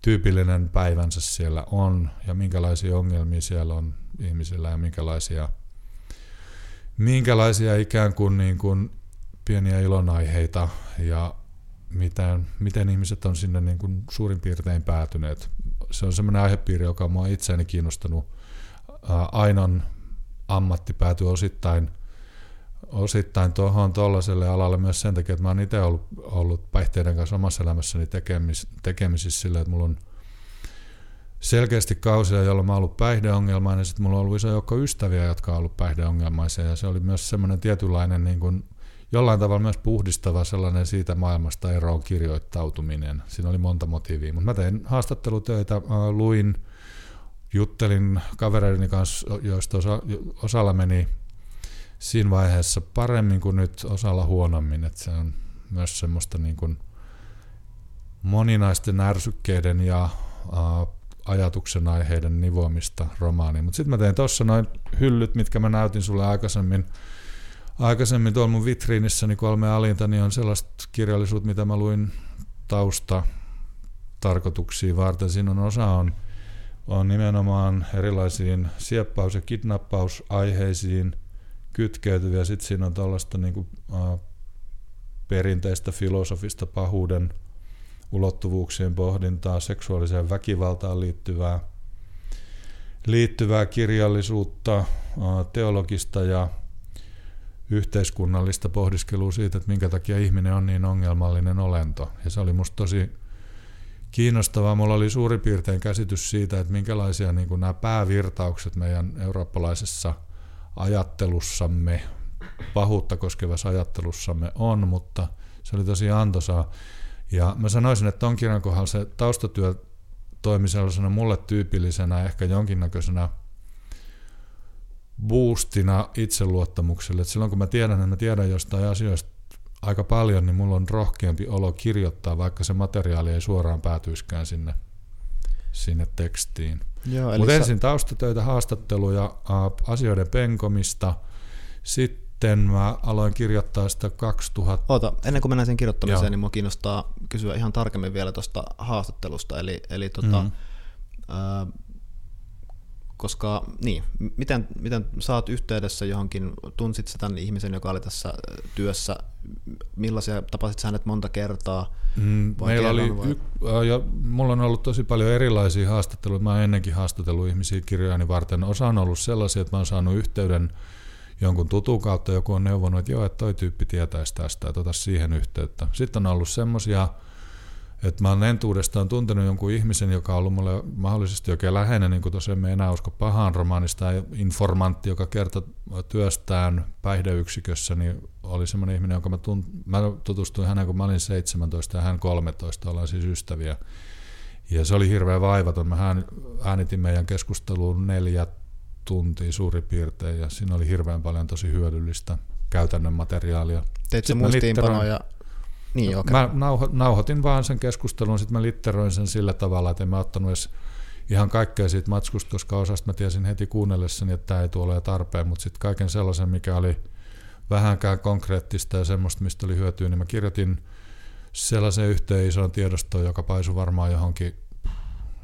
S2: tyypillinen päivänsä siellä on ja minkälaisia ongelmia siellä on ihmisillä ja minkälaisia, minkälaisia ikään kuin, niin kuin pieniä ilonaiheita ja miten, miten ihmiset on sinne niin kuin suurin piirtein päätyneet. Se on semmoinen aihepiiri, joka on itseäni kiinnostanut. Ainon ammatti päätyi osittain – osittain tuohon tuollaiselle alalle myös sen takia, että mä oon itse ollut, ollut päihteiden kanssa omassa elämässäni tekemis, tekemisissä sillä, että mulla on selkeästi kausia, jolloin mä oon ollut päihdeongelmainen, ja sitten mulla on ollut iso joukko ystäviä, jotka on ollut päihdeongelmaisia, ja se oli myös semmoinen tietynlainen niin kuin, jollain tavalla myös puhdistava sellainen siitä maailmasta eroon kirjoittautuminen. Siinä oli monta motiivia, mutta mä tein haastattelutöitä, luin, juttelin kavereideni kanssa, joista osa, osalla meni siinä vaiheessa paremmin kuin nyt osalla huonommin, että se on myös semmoista niin kuin moninaisten ärsykkeiden ja ä, ajatuksen aiheiden nivoamista romaaniin. Mutta sitten mä tein tuossa noin hyllyt, mitkä mä näytin sulle aikaisemmin. Aikaisemmin tuolla mun vitriinissäni kolme alinta, niin on sellaista kirjallisuutta, mitä mä luin tausta tarkoituksiin varten. Siinä on osa on, on nimenomaan erilaisiin sieppaus- ja kidnappausaiheisiin – kytkeytyviä. Sitten siinä on tällaista niin kuin, äh, perinteistä filosofista pahuuden ulottuvuuksien pohdintaa, seksuaaliseen väkivaltaan liittyvää, liittyvää kirjallisuutta, äh, teologista ja yhteiskunnallista pohdiskelua siitä, että minkä takia ihminen on niin ongelmallinen olento. Ja se oli musta tosi kiinnostavaa. Mulla oli suurin piirtein käsitys siitä, että minkälaisia niin nämä päävirtaukset meidän eurooppalaisessa – ajattelussamme, pahuutta koskevassa ajattelussamme on, mutta se oli tosi antoisaa. Ja mä sanoisin, että ton kirjan kohdalla se taustatyö toimi sellaisena mulle tyypillisenä, ehkä jonkinnäköisenä boostina itseluottamukselle. Et silloin kun mä tiedän, että mä tiedän jostain asioista aika paljon, niin mulla on rohkeampi olo kirjoittaa, vaikka se materiaali ei suoraan päätyiskään sinne, sinne tekstiin. Mutta ensin taustatöitä, haastatteluja, asioiden penkomista. Sitten mä aloin kirjoittaa sitä 2000.
S1: Oota, ennen kuin mennään sen kirjoittamiseen, Joo. niin mua kiinnostaa kysyä ihan tarkemmin vielä tuosta haastattelusta. Eli, eli tota, mm. ää, koska niin, miten, miten oot yhteydessä johonkin, tunsit sä tämän ihmisen, joka oli tässä työssä, millaisia, tapasit sä hänet monta kertaa?
S2: Mm, meillä oli, vai? Y- ja mulla on ollut tosi paljon erilaisia haastatteluja, mä oon ennenkin haastatellut ihmisiä kirjojani varten, osa on ollut sellaisia, että mä oon saanut yhteyden jonkun tutun kautta, joku on neuvonut, että joo, että toi tyyppi tietäisi tästä, että ota siihen yhteyttä. Sitten on ollut semmoisia et mä oon entuudestaan tuntenut jonkun ihmisen, joka on ollut mulle mahdollisesti oikein läheinen, niin kuin tuossa emme enää usko pahaan romaanista, informantti, joka kertoi työstään päihdeyksikössä, niin oli semmoinen ihminen, jonka mä, tunt, mä tutustuin häneen, kun mä olin 17 ja hän 13, ollaan siis ystäviä. Ja se oli hirveän vaivaton. Mä äänitin meidän keskusteluun neljä tuntia suurin piirtein ja siinä oli hirveän paljon tosi hyödyllistä käytännön materiaalia.
S1: Teit se muistiinpanoja niin, joo,
S2: mä nauho, nauhoitin vaan sen keskustelun, sitten mä litteroin sen sillä tavalla, että en mä ottanut edes ihan kaikkea siitä matskusta, koska osasta mä tiesin heti kuunnellessani, että tämä ei tule tarpeen, mutta sitten kaiken sellaisen, mikä oli vähänkään konkreettista ja semmoista, mistä oli hyötyä, niin mä kirjoitin sellaisen yhteen isoon tiedostoon, joka paisui varmaan johonkin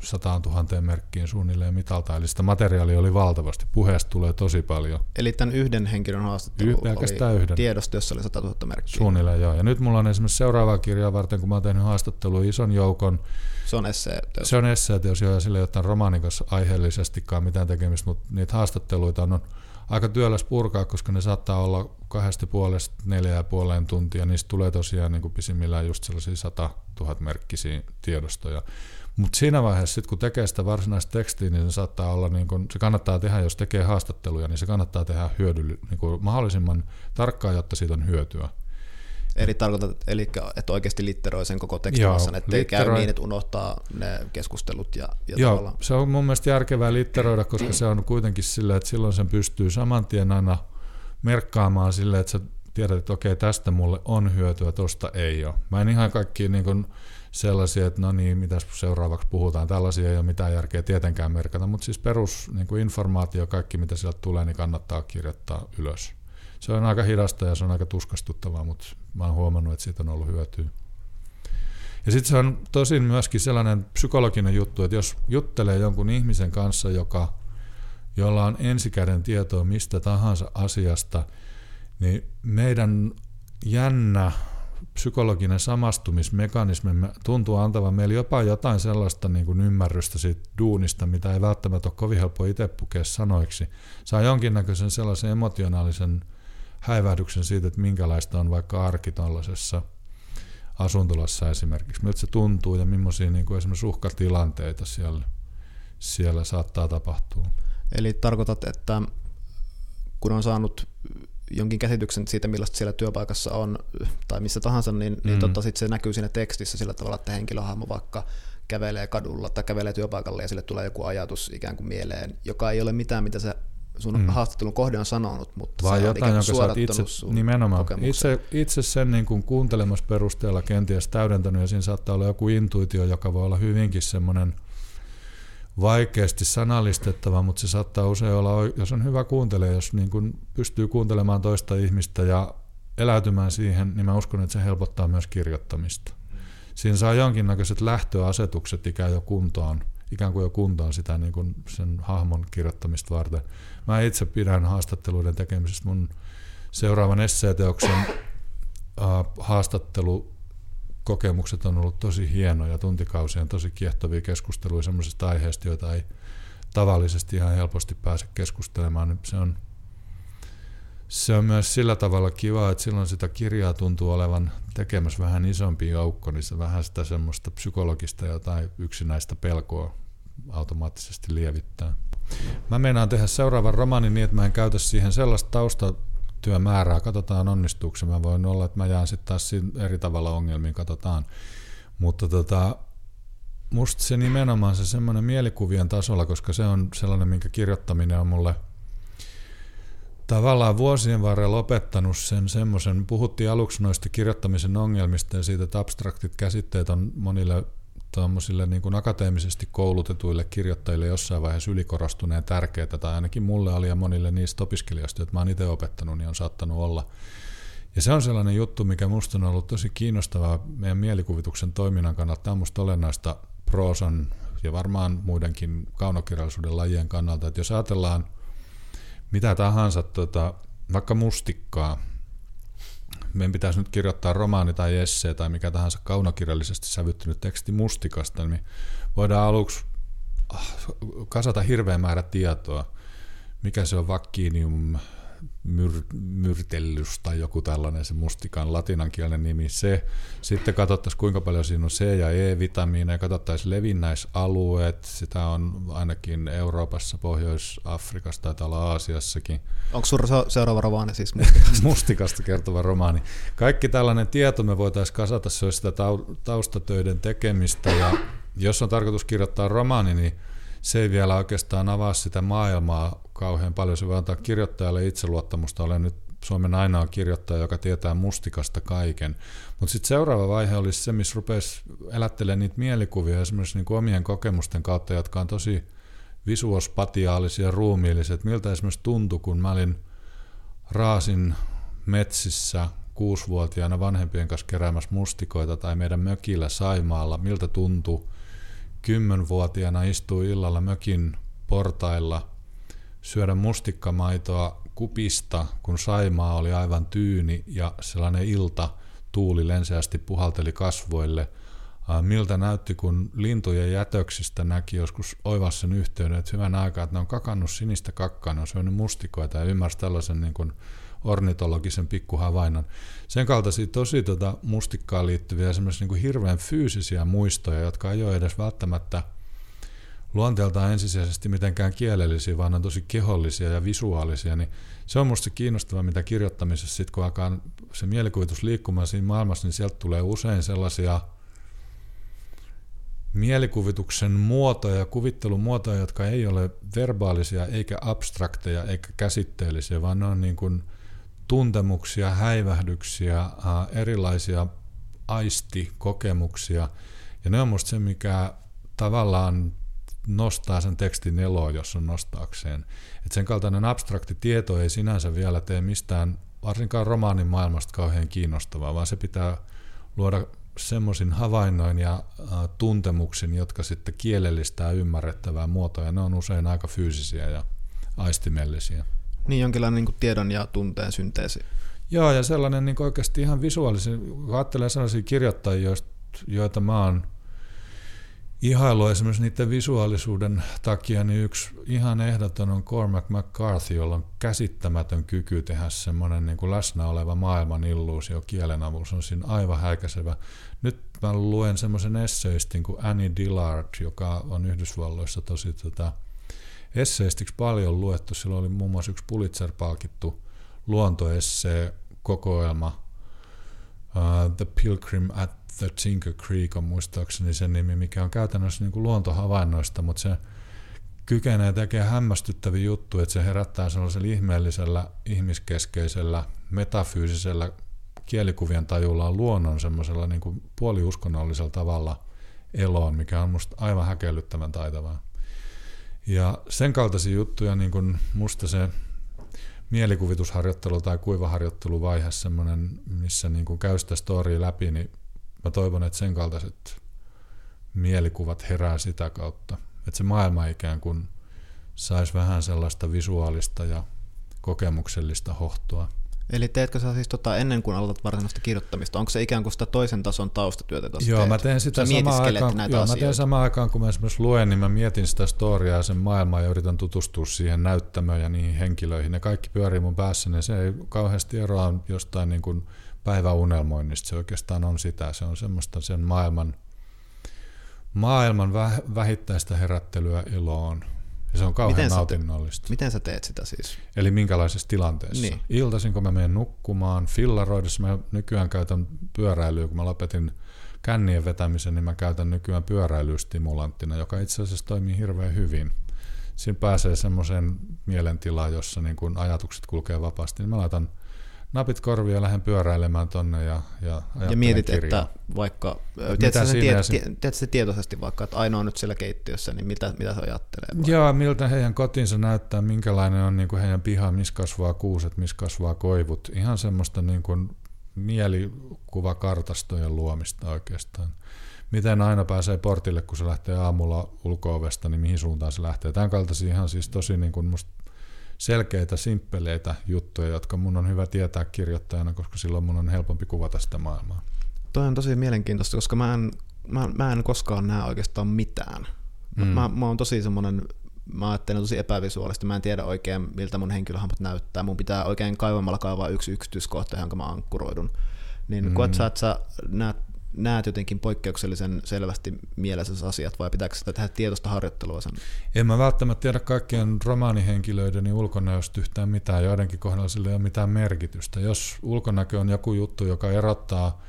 S2: sataan tuhanteen merkkiin suunnilleen mitalta, eli sitä materiaalia oli valtavasti. Puheesta tulee tosi paljon.
S1: Eli tämän yhden henkilön haastattelu y- oli yhden. tiedosto, jossa oli 100 000 merkkiä.
S2: Suunnilleen joo. Ja nyt mulla on esimerkiksi seuraavaa kirjaa varten, kun mä oon tehnyt haastattelua ison joukon.
S1: Se on esseeteos.
S2: Se on esseeteos, joo, ja sillä ei ole romaanin kanssa aiheellisestikaan mitään tekemistä, mutta niitä haastatteluita on, on aika työläs purkaa, koska ne saattaa olla kahdesta puolesta neljä ja puoleen tuntia. Niistä tulee tosiaan niin kuin pisimmillään just sellaisia 100 000 merkkisiä tiedostoja. Mutta siinä vaiheessa, sit kun tekee sitä varsinaista tekstiä, niin se saattaa olla, niin kun, se kannattaa tehdä, jos tekee haastatteluja, niin se kannattaa tehdä hyödylli, niin kun mahdollisimman tarkkaan, jotta siitä on hyötyä.
S1: Eli tarkoitat, eli, että oikeasti litteroi sen koko tekstimassan, että ei käy niin, että unohtaa ne keskustelut ja, ja
S2: Joo, tavallaan... se on mun mielestä järkevää litteroida, koska se on kuitenkin sillä, että silloin sen pystyy saman tien aina merkkaamaan sille, että sä tiedät, että okei, tästä mulle on hyötyä, tosta ei ole. Mä en ihan kaikki niin kuin sellaisia, että no niin, mitäs seuraavaksi puhutaan, tällaisia ei ole mitään järkeä tietenkään merkata, mutta siis perus niin kuin informaatio, kaikki mitä sieltä tulee, niin kannattaa kirjoittaa ylös. Se on aika hidasta ja se on aika tuskastuttavaa, mutta mä oon huomannut, että siitä on ollut hyötyä. Ja sitten se on tosin myöskin sellainen psykologinen juttu, että jos juttelee jonkun ihmisen kanssa, joka, jolla on ensikäden tietoa mistä tahansa asiasta, niin meidän jännä psykologinen samastumismekanismi tuntuu antavan meille jopa jotain sellaista niin kuin ymmärrystä siitä duunista, mitä ei välttämättä ole kovin helppo itse pukea sanoiksi. Saa jonkinnäköisen sellaisen emotionaalisen häivähdyksen siitä, että minkälaista on vaikka arki tuollaisessa asuntolassa esimerkiksi. Miltä se tuntuu ja millaisia niin kuin esimerkiksi uhkatilanteita siellä, siellä saattaa tapahtua.
S1: Eli tarkoitat, että kun on saanut jonkin käsityksen siitä, millaista siellä työpaikassa on tai missä tahansa, niin, niin mm. niin tota, sit se näkyy siinä tekstissä sillä tavalla, että henkilöhahmo vaikka kävelee kadulla tai kävelee työpaikalle ja sille tulee joku ajatus ikään kuin mieleen, joka ei ole mitään, mitä se sun mm. haastattelun kohde on sanonut, mutta
S2: se jotain, on jonka itse, nimenomaan, itse, itse sen niin kuin kuuntelemassa perusteella kenties täydentänyt ja siinä saattaa olla joku intuitio, joka voi olla hyvinkin semmoinen – vaikeasti sanallistettava, mutta se saattaa usein olla, jos on hyvä kuuntelija, jos niin kuin pystyy kuuntelemaan toista ihmistä ja eläytymään siihen, niin mä uskon, että se helpottaa myös kirjoittamista. Siinä saa jonkinnäköiset lähtöasetukset ikään jo kuntoon, ikään kuin jo kuntoon sitä niin kuin sen hahmon kirjoittamista varten. Mä itse pidän haastatteluiden tekemisestä mun seuraavan esseeteoksen äh, haastattelu kokemukset on ollut tosi hienoja, tuntikausien tosi kiehtovia keskusteluja sellaisista aiheista, joita ei tavallisesti ihan helposti pääse keskustelemaan. Niin se on, se on myös sillä tavalla kiva, että silloin sitä kirjaa tuntuu olevan tekemässä vähän isompi joukko, niin se vähän sitä semmoista psykologista jotain yksinäistä pelkoa automaattisesti lievittää. Mä meinaan tehdä seuraavan romaanin niin, että mä en käytä siihen sellaista tausta työmäärää, katsotaan onnistuuko. Mä voin olla, että mä jään sitten taas eri tavalla ongelmiin, katsotaan. Mutta tota, musta se nimenomaan se semmoinen mielikuvien tasolla, koska se on sellainen, minkä kirjoittaminen on mulle tavallaan vuosien varrella opettanut sen semmoisen, puhuttiin aluksi noista kirjoittamisen ongelmista ja siitä, että abstraktit käsitteet on monille tuommoisille niin kuin akateemisesti koulutetuille kirjoittajille jossain vaiheessa ylikorostuneen tärkeää, tai ainakin mulle oli ja monille niistä opiskelijoista, joita mä oon itse opettanut, niin on saattanut olla. Ja se on sellainen juttu, mikä musta on ollut tosi kiinnostavaa meidän mielikuvituksen toiminnan kannalta. Tämä on musta olennaista proosan ja varmaan muidenkin kaunokirjallisuuden lajien kannalta, että jos ajatellaan mitä tahansa, tota, vaikka mustikkaa, meidän pitäisi nyt kirjoittaa romaani tai essee tai mikä tahansa kaunokirjallisesti sävyttynyt teksti mustikasta, niin voidaan aluksi ah, kasata hirveän määrä tietoa, mikä se on vakkiinium myr, myrtellys tai joku tällainen se mustikan latinankielinen nimi, se. Sitten katsottaisiin kuinka paljon siinä on C- ja E-vitamiineja, katsottaisiin levinnäisalueet, sitä on ainakin Euroopassa, Pohjois-Afrikassa tai täällä Aasiassakin.
S1: Onko sinulla seuraava romaani siis mustikasta?
S2: mustikasta kertova romaani. Kaikki tällainen tieto me voitaisiin kasata, se olisi sitä taustatöiden tekemistä ja jos on tarkoitus kirjoittaa romaani, niin se ei vielä oikeastaan avaa sitä maailmaa kauhean paljon. Se voi antaa kirjoittajalle itseluottamusta. Olen nyt Suomen ainoa kirjoittaja, joka tietää mustikasta kaiken. Mutta sitten seuraava vaihe olisi se, missä rupesi elättelemään niitä mielikuvia esimerkiksi niin kuin omien kokemusten kautta, jotka on tosi visuospatiaalisia ja ruumiillisia. Et miltä esimerkiksi tuntui, kun mä olin raasin metsissä kuusivuotiaana vanhempien kanssa keräämässä mustikoita tai meidän mökillä Saimaalla, miltä tuntui kymmenvuotiaana istua illalla mökin portailla syödä mustikkamaitoa kupista, kun Saimaa oli aivan tyyni ja sellainen ilta tuuli lenseästi puhalteli kasvoille. Miltä näytti, kun lintujen jätöksistä näki joskus oivassa yhteyden, että hyvän aikaa, että ne on kakannut sinistä kakkaa, ne on syönyt mustikoita ja ymmärsi tällaisen niin kuin ornitologisen pikkuhavainnon. Sen kaltaisia tosi tota mustikkaan liittyviä esimerkiksi niin kuin hirveän fyysisiä muistoja, jotka ei ole edes välttämättä luonteeltaan ensisijaisesti mitenkään kielellisiä, vaan on tosi kehollisia ja visuaalisia, niin se on musta kiinnostavaa, mitä kirjoittamisessa sitten kun alkaa se mielikuvitus liikkumaan siinä maailmassa, niin sieltä tulee usein sellaisia mielikuvituksen muotoja, kuvittelun muotoja, jotka ei ole verbaalisia eikä abstrakteja eikä käsitteellisiä, vaan ne on niin kuin tuntemuksia, häivähdyksiä, erilaisia aistikokemuksia. Ja ne on musta se, mikä tavallaan nostaa sen tekstin eloa, jos on nostaakseen. Et sen kaltainen abstrakti tieto ei sinänsä vielä tee mistään, varsinkaan romaanin maailmasta kauhean kiinnostavaa, vaan se pitää luoda semmoisin havainnoin ja tuntemuksin, jotka sitten kielellistää ymmärrettävää muotoa, ja ne on usein aika fyysisiä ja aistimellisiä.
S1: Niin, jonkinlainen niin kuin tiedon ja tunteen synteesi.
S2: Joo, ja sellainen niin oikeasti ihan visuaalisen, kun ajattelee sellaisia kirjoittajia, joita mä oon ihailu esimerkiksi niiden visuaalisuuden takia, niin yksi ihan ehdoton on Cormac McCarthy, jolla on käsittämätön kyky tehdä semmoinen niin kuin läsnä oleva maailman illuusio kielen avulla. Se on siinä aivan häikäisevä. Nyt mä luen semmoisen esseistin kuin Annie Dillard, joka on Yhdysvalloissa tosi tota, esseistiksi paljon luettu. Sillä oli muun muassa yksi Pulitzer-palkittu luontoessee kokoelma uh, The Pilgrim at The Tinker Creek on muistaakseni sen nimi, mikä on käytännössä niin kuin luontohavainnoista, mutta se kykenee tekemään hämmästyttäviä juttuja, että se herättää sellaisella ihmeellisellä, ihmiskeskeisellä, metafyysisellä kielikuvien tajulla luonnon semmoisella niin kuin puoliuskonnollisella tavalla eloon, mikä on musta aivan häkellyttävän taitavaa. Ja sen kaltaisia juttuja, niin kuin musta se mielikuvitusharjoittelu tai kuivaharjoitteluvaihe semmoinen, missä niin kuin käy sitä storya läpi, niin mä toivon, että sen kaltaiset mielikuvat herää sitä kautta. Että se maailma ikään kuin saisi vähän sellaista visuaalista ja kokemuksellista hohtoa.
S1: Eli teetkö sä siis tota, ennen kuin aloitat varsinaista kirjoittamista, onko se ikään kuin sitä toisen tason taustatyötä,
S2: Joo, teet? mä teen sitä samaan aikaan, näitä joo, mä teen samaan aikaan, kun mä esimerkiksi luen, niin mä mietin sitä storiaa ja sen maailmaa ja yritän tutustua siihen näyttämöön ja niihin henkilöihin. Ne kaikki pyörii mun päässä, niin se ei kauheasti eroa jostain niin kuin päiväunelmoinnista. Se oikeastaan on sitä. Se on semmoista sen maailman, maailman vähittäistä herättelyä iloon. Ja se on kauhean miten nautinnollista.
S1: Te, miten sä teet sitä siis?
S2: Eli minkälaisessa tilanteessa? Niin. Iltaisin, kun mä menen nukkumaan, fillaroidessa mä nykyään käytän pyöräilyä, kun mä lopetin kännien vetämisen, niin mä käytän nykyään pyöräilystimulanttina, joka itse asiassa toimii hirveän hyvin. Siinä pääsee semmoiseen mielentilaan, jossa niin kun ajatukset kulkee vapaasti, niin mä laitan napit korvia ja lähden pyöräilemään tonne ja Ja,
S1: ja mietit, kirjaa. että vaikka, tiedätkö se, tiet, se tietoisesti vaikka, että ainoa on nyt siellä keittiössä, niin mitä, mitä se ajattelee?
S2: Vai? Joo, miltä heidän kotinsa näyttää, minkälainen on niin kuin heidän piha, missä kasvaa kuuset, missä kasvaa koivut. Ihan semmoista niin kuin mielikuvakartastojen luomista oikeastaan. Miten aina pääsee portille, kun se lähtee aamulla ulko niin mihin suuntaan se lähtee. Tämän kaltaisia ihan siis tosi niin kuin musta selkeitä, simppeleitä juttuja, jotka mun on hyvä tietää kirjoittajana, koska silloin mun on helpompi kuvata sitä maailmaa.
S1: Toi on tosi mielenkiintoista, koska mä en, mä, mä en koskaan näe oikeastaan mitään. Mm. Mä, mä oon tosi semmoinen, mä ajattelen tosi epävisuaalista, mä en tiedä oikein miltä mun henkilöhahmot näyttää. Mun pitää oikein kaivamalla kaivaa yksi yksityiskohta, jonka mä ankkuroidun. Niin mm. koet sä, että sä näet näet jotenkin poikkeuksellisen selvästi mielessä asiat, vai pitääkö sitä tehdä tietoista harjoittelua sen?
S2: En mä välttämättä tiedä kaikkien romaanihenkilöiden ulkonäöstä yhtään mitään, joidenkin kohdalla sillä ei ole mitään merkitystä. Jos ulkonäkö on joku juttu, joka erottaa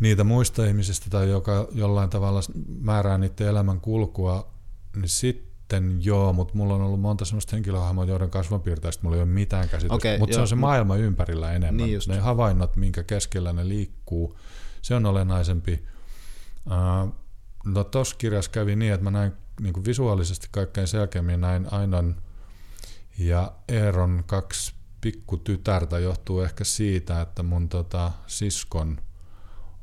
S2: niitä muista ihmisistä tai joka jollain tavalla määrää niiden elämän kulkua, niin sitten joo, mutta mulla on ollut monta sellaista henkilöhahmoa, joiden kasvonpiirteistä mulla ei ole mitään käsitystä, okay, mutta se on se maailma ympärillä enemmän. Niin ne havainnot, minkä keskellä ne liikkuu, se on olennaisempi. No tuossa kirjassa kävi niin, että mä näin niin kuin visuaalisesti kaikkein selkeämmin näin Ainan ja Eeron kaksi pikkutytärtä johtuu ehkä siitä, että mun tota, siskon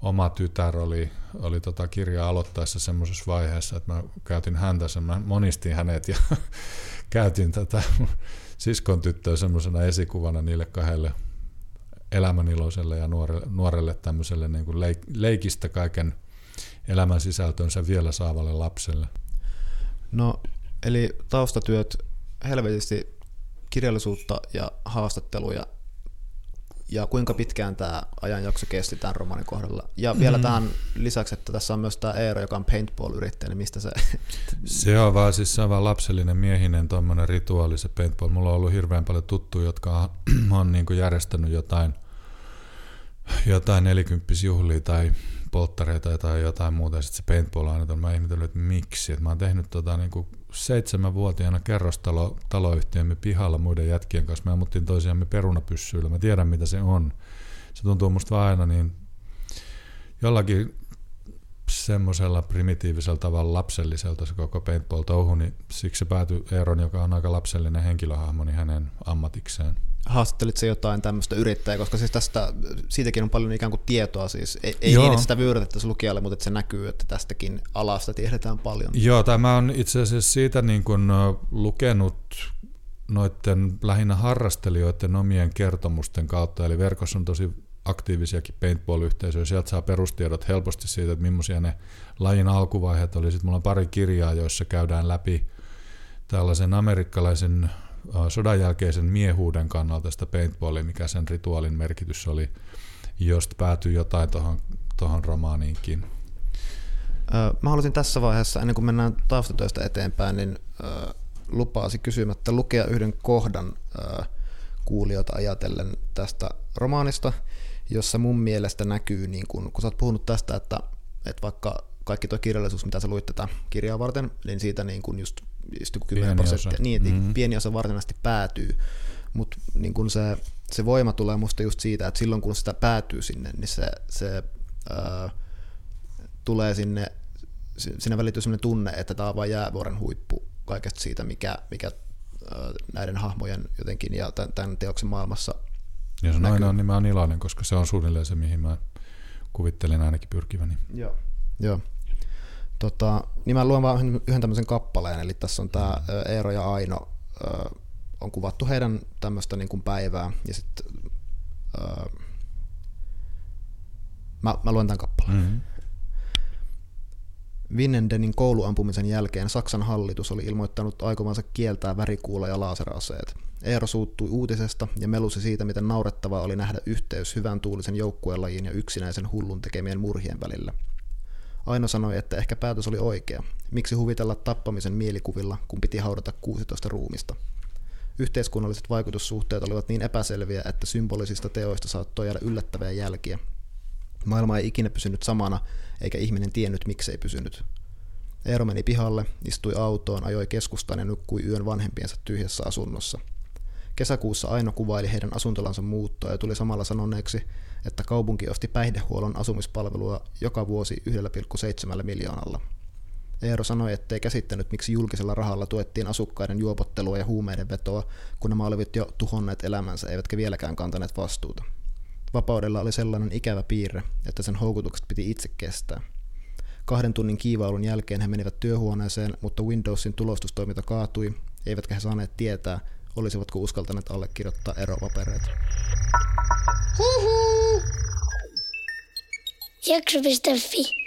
S2: oma tytär oli, oli tota kirjaa aloittaessa semmoisessa vaiheessa, että mä käytin häntä, sen, mä monistin hänet ja käytin tätä siskon tyttöä semmoisena esikuvana niille kahdelle elämäniloiselle ja nuorelle, nuorelle tämmöiselle niin kuin leik, leikistä kaiken elämän sisältönsä vielä saavalle lapselle.
S1: No, eli taustatyöt helvetisti kirjallisuutta ja haastatteluja ja kuinka pitkään tämä ajanjakso kesti tämän romaanin kohdalla. Ja vielä mm. tähän lisäksi, että tässä on myös tämä Eero, joka on paintball-yrittäjä, niin mistä se...
S2: Se on vaan siis se on vaan lapsellinen miehinen tuommoinen rituaali se paintball. Mulla on ollut hirveän paljon tuttuja, jotka on niin kuin järjestänyt jotain, jotain nelikymppisjuhlia tai polttareita tai jotain muuta, ja sitten se paintball aina mä ihmetellyt, että miksi. Et mä oon tehnyt tota, niin kuin seitsemänvuotiaana kerrostalo taloyhtiömme pihalla muiden jätkien kanssa. Me ammuttiin toisiamme perunapyssyillä. Mä tiedän, mitä se on. Se tuntuu musta aina niin jollakin semmoisella primitiivisella tavalla lapselliselta se koko paintball-touhu, niin siksi se päätyi Eeron, joka on aika lapsellinen henkilöhahmo, niin hänen ammatikseen.
S1: Haastattelit se jotain tämmöistä yrittäjää, koska siis tästä, siitäkin on paljon ikään kuin tietoa, siis ei, ei niin, että sitä vyörytettäisiin lukijalle, mutta että se näkyy, että tästäkin alasta tiedetään paljon.
S2: Joo, tämä on itse asiassa siitä niin kuin lukenut noiden lähinnä harrastelijoiden omien kertomusten kautta, eli verkossa on tosi aktiivisiakin paintball-yhteisöjä, sieltä saa perustiedot helposti siitä, että millaisia ne lajin alkuvaiheet oli. Sitten mulla on pari kirjaa, joissa käydään läpi tällaisen amerikkalaisen sodan jälkeisen miehuuden kannalta sitä paintballia, mikä sen rituaalin merkitys oli, josta päätyi jotain tuohon tohon romaaniinkin.
S1: Mä haluaisin tässä vaiheessa, ennen kuin mennään taustatöistä eteenpäin, niin lupaasi kysymättä lukea yhden kohdan kuulijoita ajatellen tästä romaanista, jossa mun mielestä näkyy, niin kun, kun sä oot puhunut tästä, että, että vaikka kaikki tuo kirjallisuus, mitä sä luit tätä kirjaa varten, niin siitä niin kun just just 10 prosenttia, niin, että mm-hmm. pieni osa varsinaisesti päätyy, mutta niin kun se, se voima tulee musta just siitä, että silloin kun sitä päätyy sinne, niin se, se ää, tulee sinne, sinne välittyy sellainen tunne, että tämä on vain jäävuoren huippu kaikesta siitä, mikä, mikä näiden hahmojen jotenkin ja tämän, tämän teoksen maailmassa
S2: Ja se näkyy. on, niin mä oon iloinen, koska se on suunnilleen se, mihin mä kuvittelen ainakin pyrkiväni.
S1: Joo. Joo. Tota, niin mä luen vaan yhden tämmöisen kappaleen, eli tässä on tämä Eero ja Aino, on kuvattu heidän tämmöistä niin kuin päivää, ja sitten mä, mä luen tämän kappaleen. Mm-hmm. Vinnendenin kouluampumisen jälkeen Saksan hallitus oli ilmoittanut aikovansa kieltää värikuula ja laaseraseet. Eero suuttui uutisesta ja melusi siitä, miten naurettavaa oli nähdä yhteys hyvän tuulisen joukkuelajin ja yksinäisen hullun tekemien murhien välillä – Aino sanoi, että ehkä päätös oli oikea. Miksi huvitella tappamisen mielikuvilla, kun piti haudata 16 ruumista? Yhteiskunnalliset vaikutussuhteet olivat niin epäselviä, että symbolisista teoista saattoi jäädä yllättäviä jälkiä. Maailma ei ikinä pysynyt samana, eikä ihminen tiennyt, miksei pysynyt. Eero meni pihalle, istui autoon, ajoi keskustaan ja nukkui yön vanhempiensa tyhjässä asunnossa. Kesäkuussa Aino kuvaili heidän asuntolansa muuttoa ja tuli samalla sanoneeksi, että kaupunki osti päihdehuollon asumispalvelua joka vuosi 1,7 miljoonalla. Eero sanoi, ettei käsittänyt, miksi julkisella rahalla tuettiin asukkaiden juopottelua ja huumeiden vetoa, kun nämä olivat jo tuhonneet elämänsä eivätkä vieläkään kantaneet vastuuta. Vapaudella oli sellainen ikävä piirre, että sen houkutukset piti itse kestää. Kahden tunnin kiivailun jälkeen he menivät työhuoneeseen, mutta Windowsin tulostustoiminta kaatui, eivätkä he saaneet tietää, olisivatko uskaltaneet allekirjoittaa eropapereita.
S3: Hihi! Jakso.fi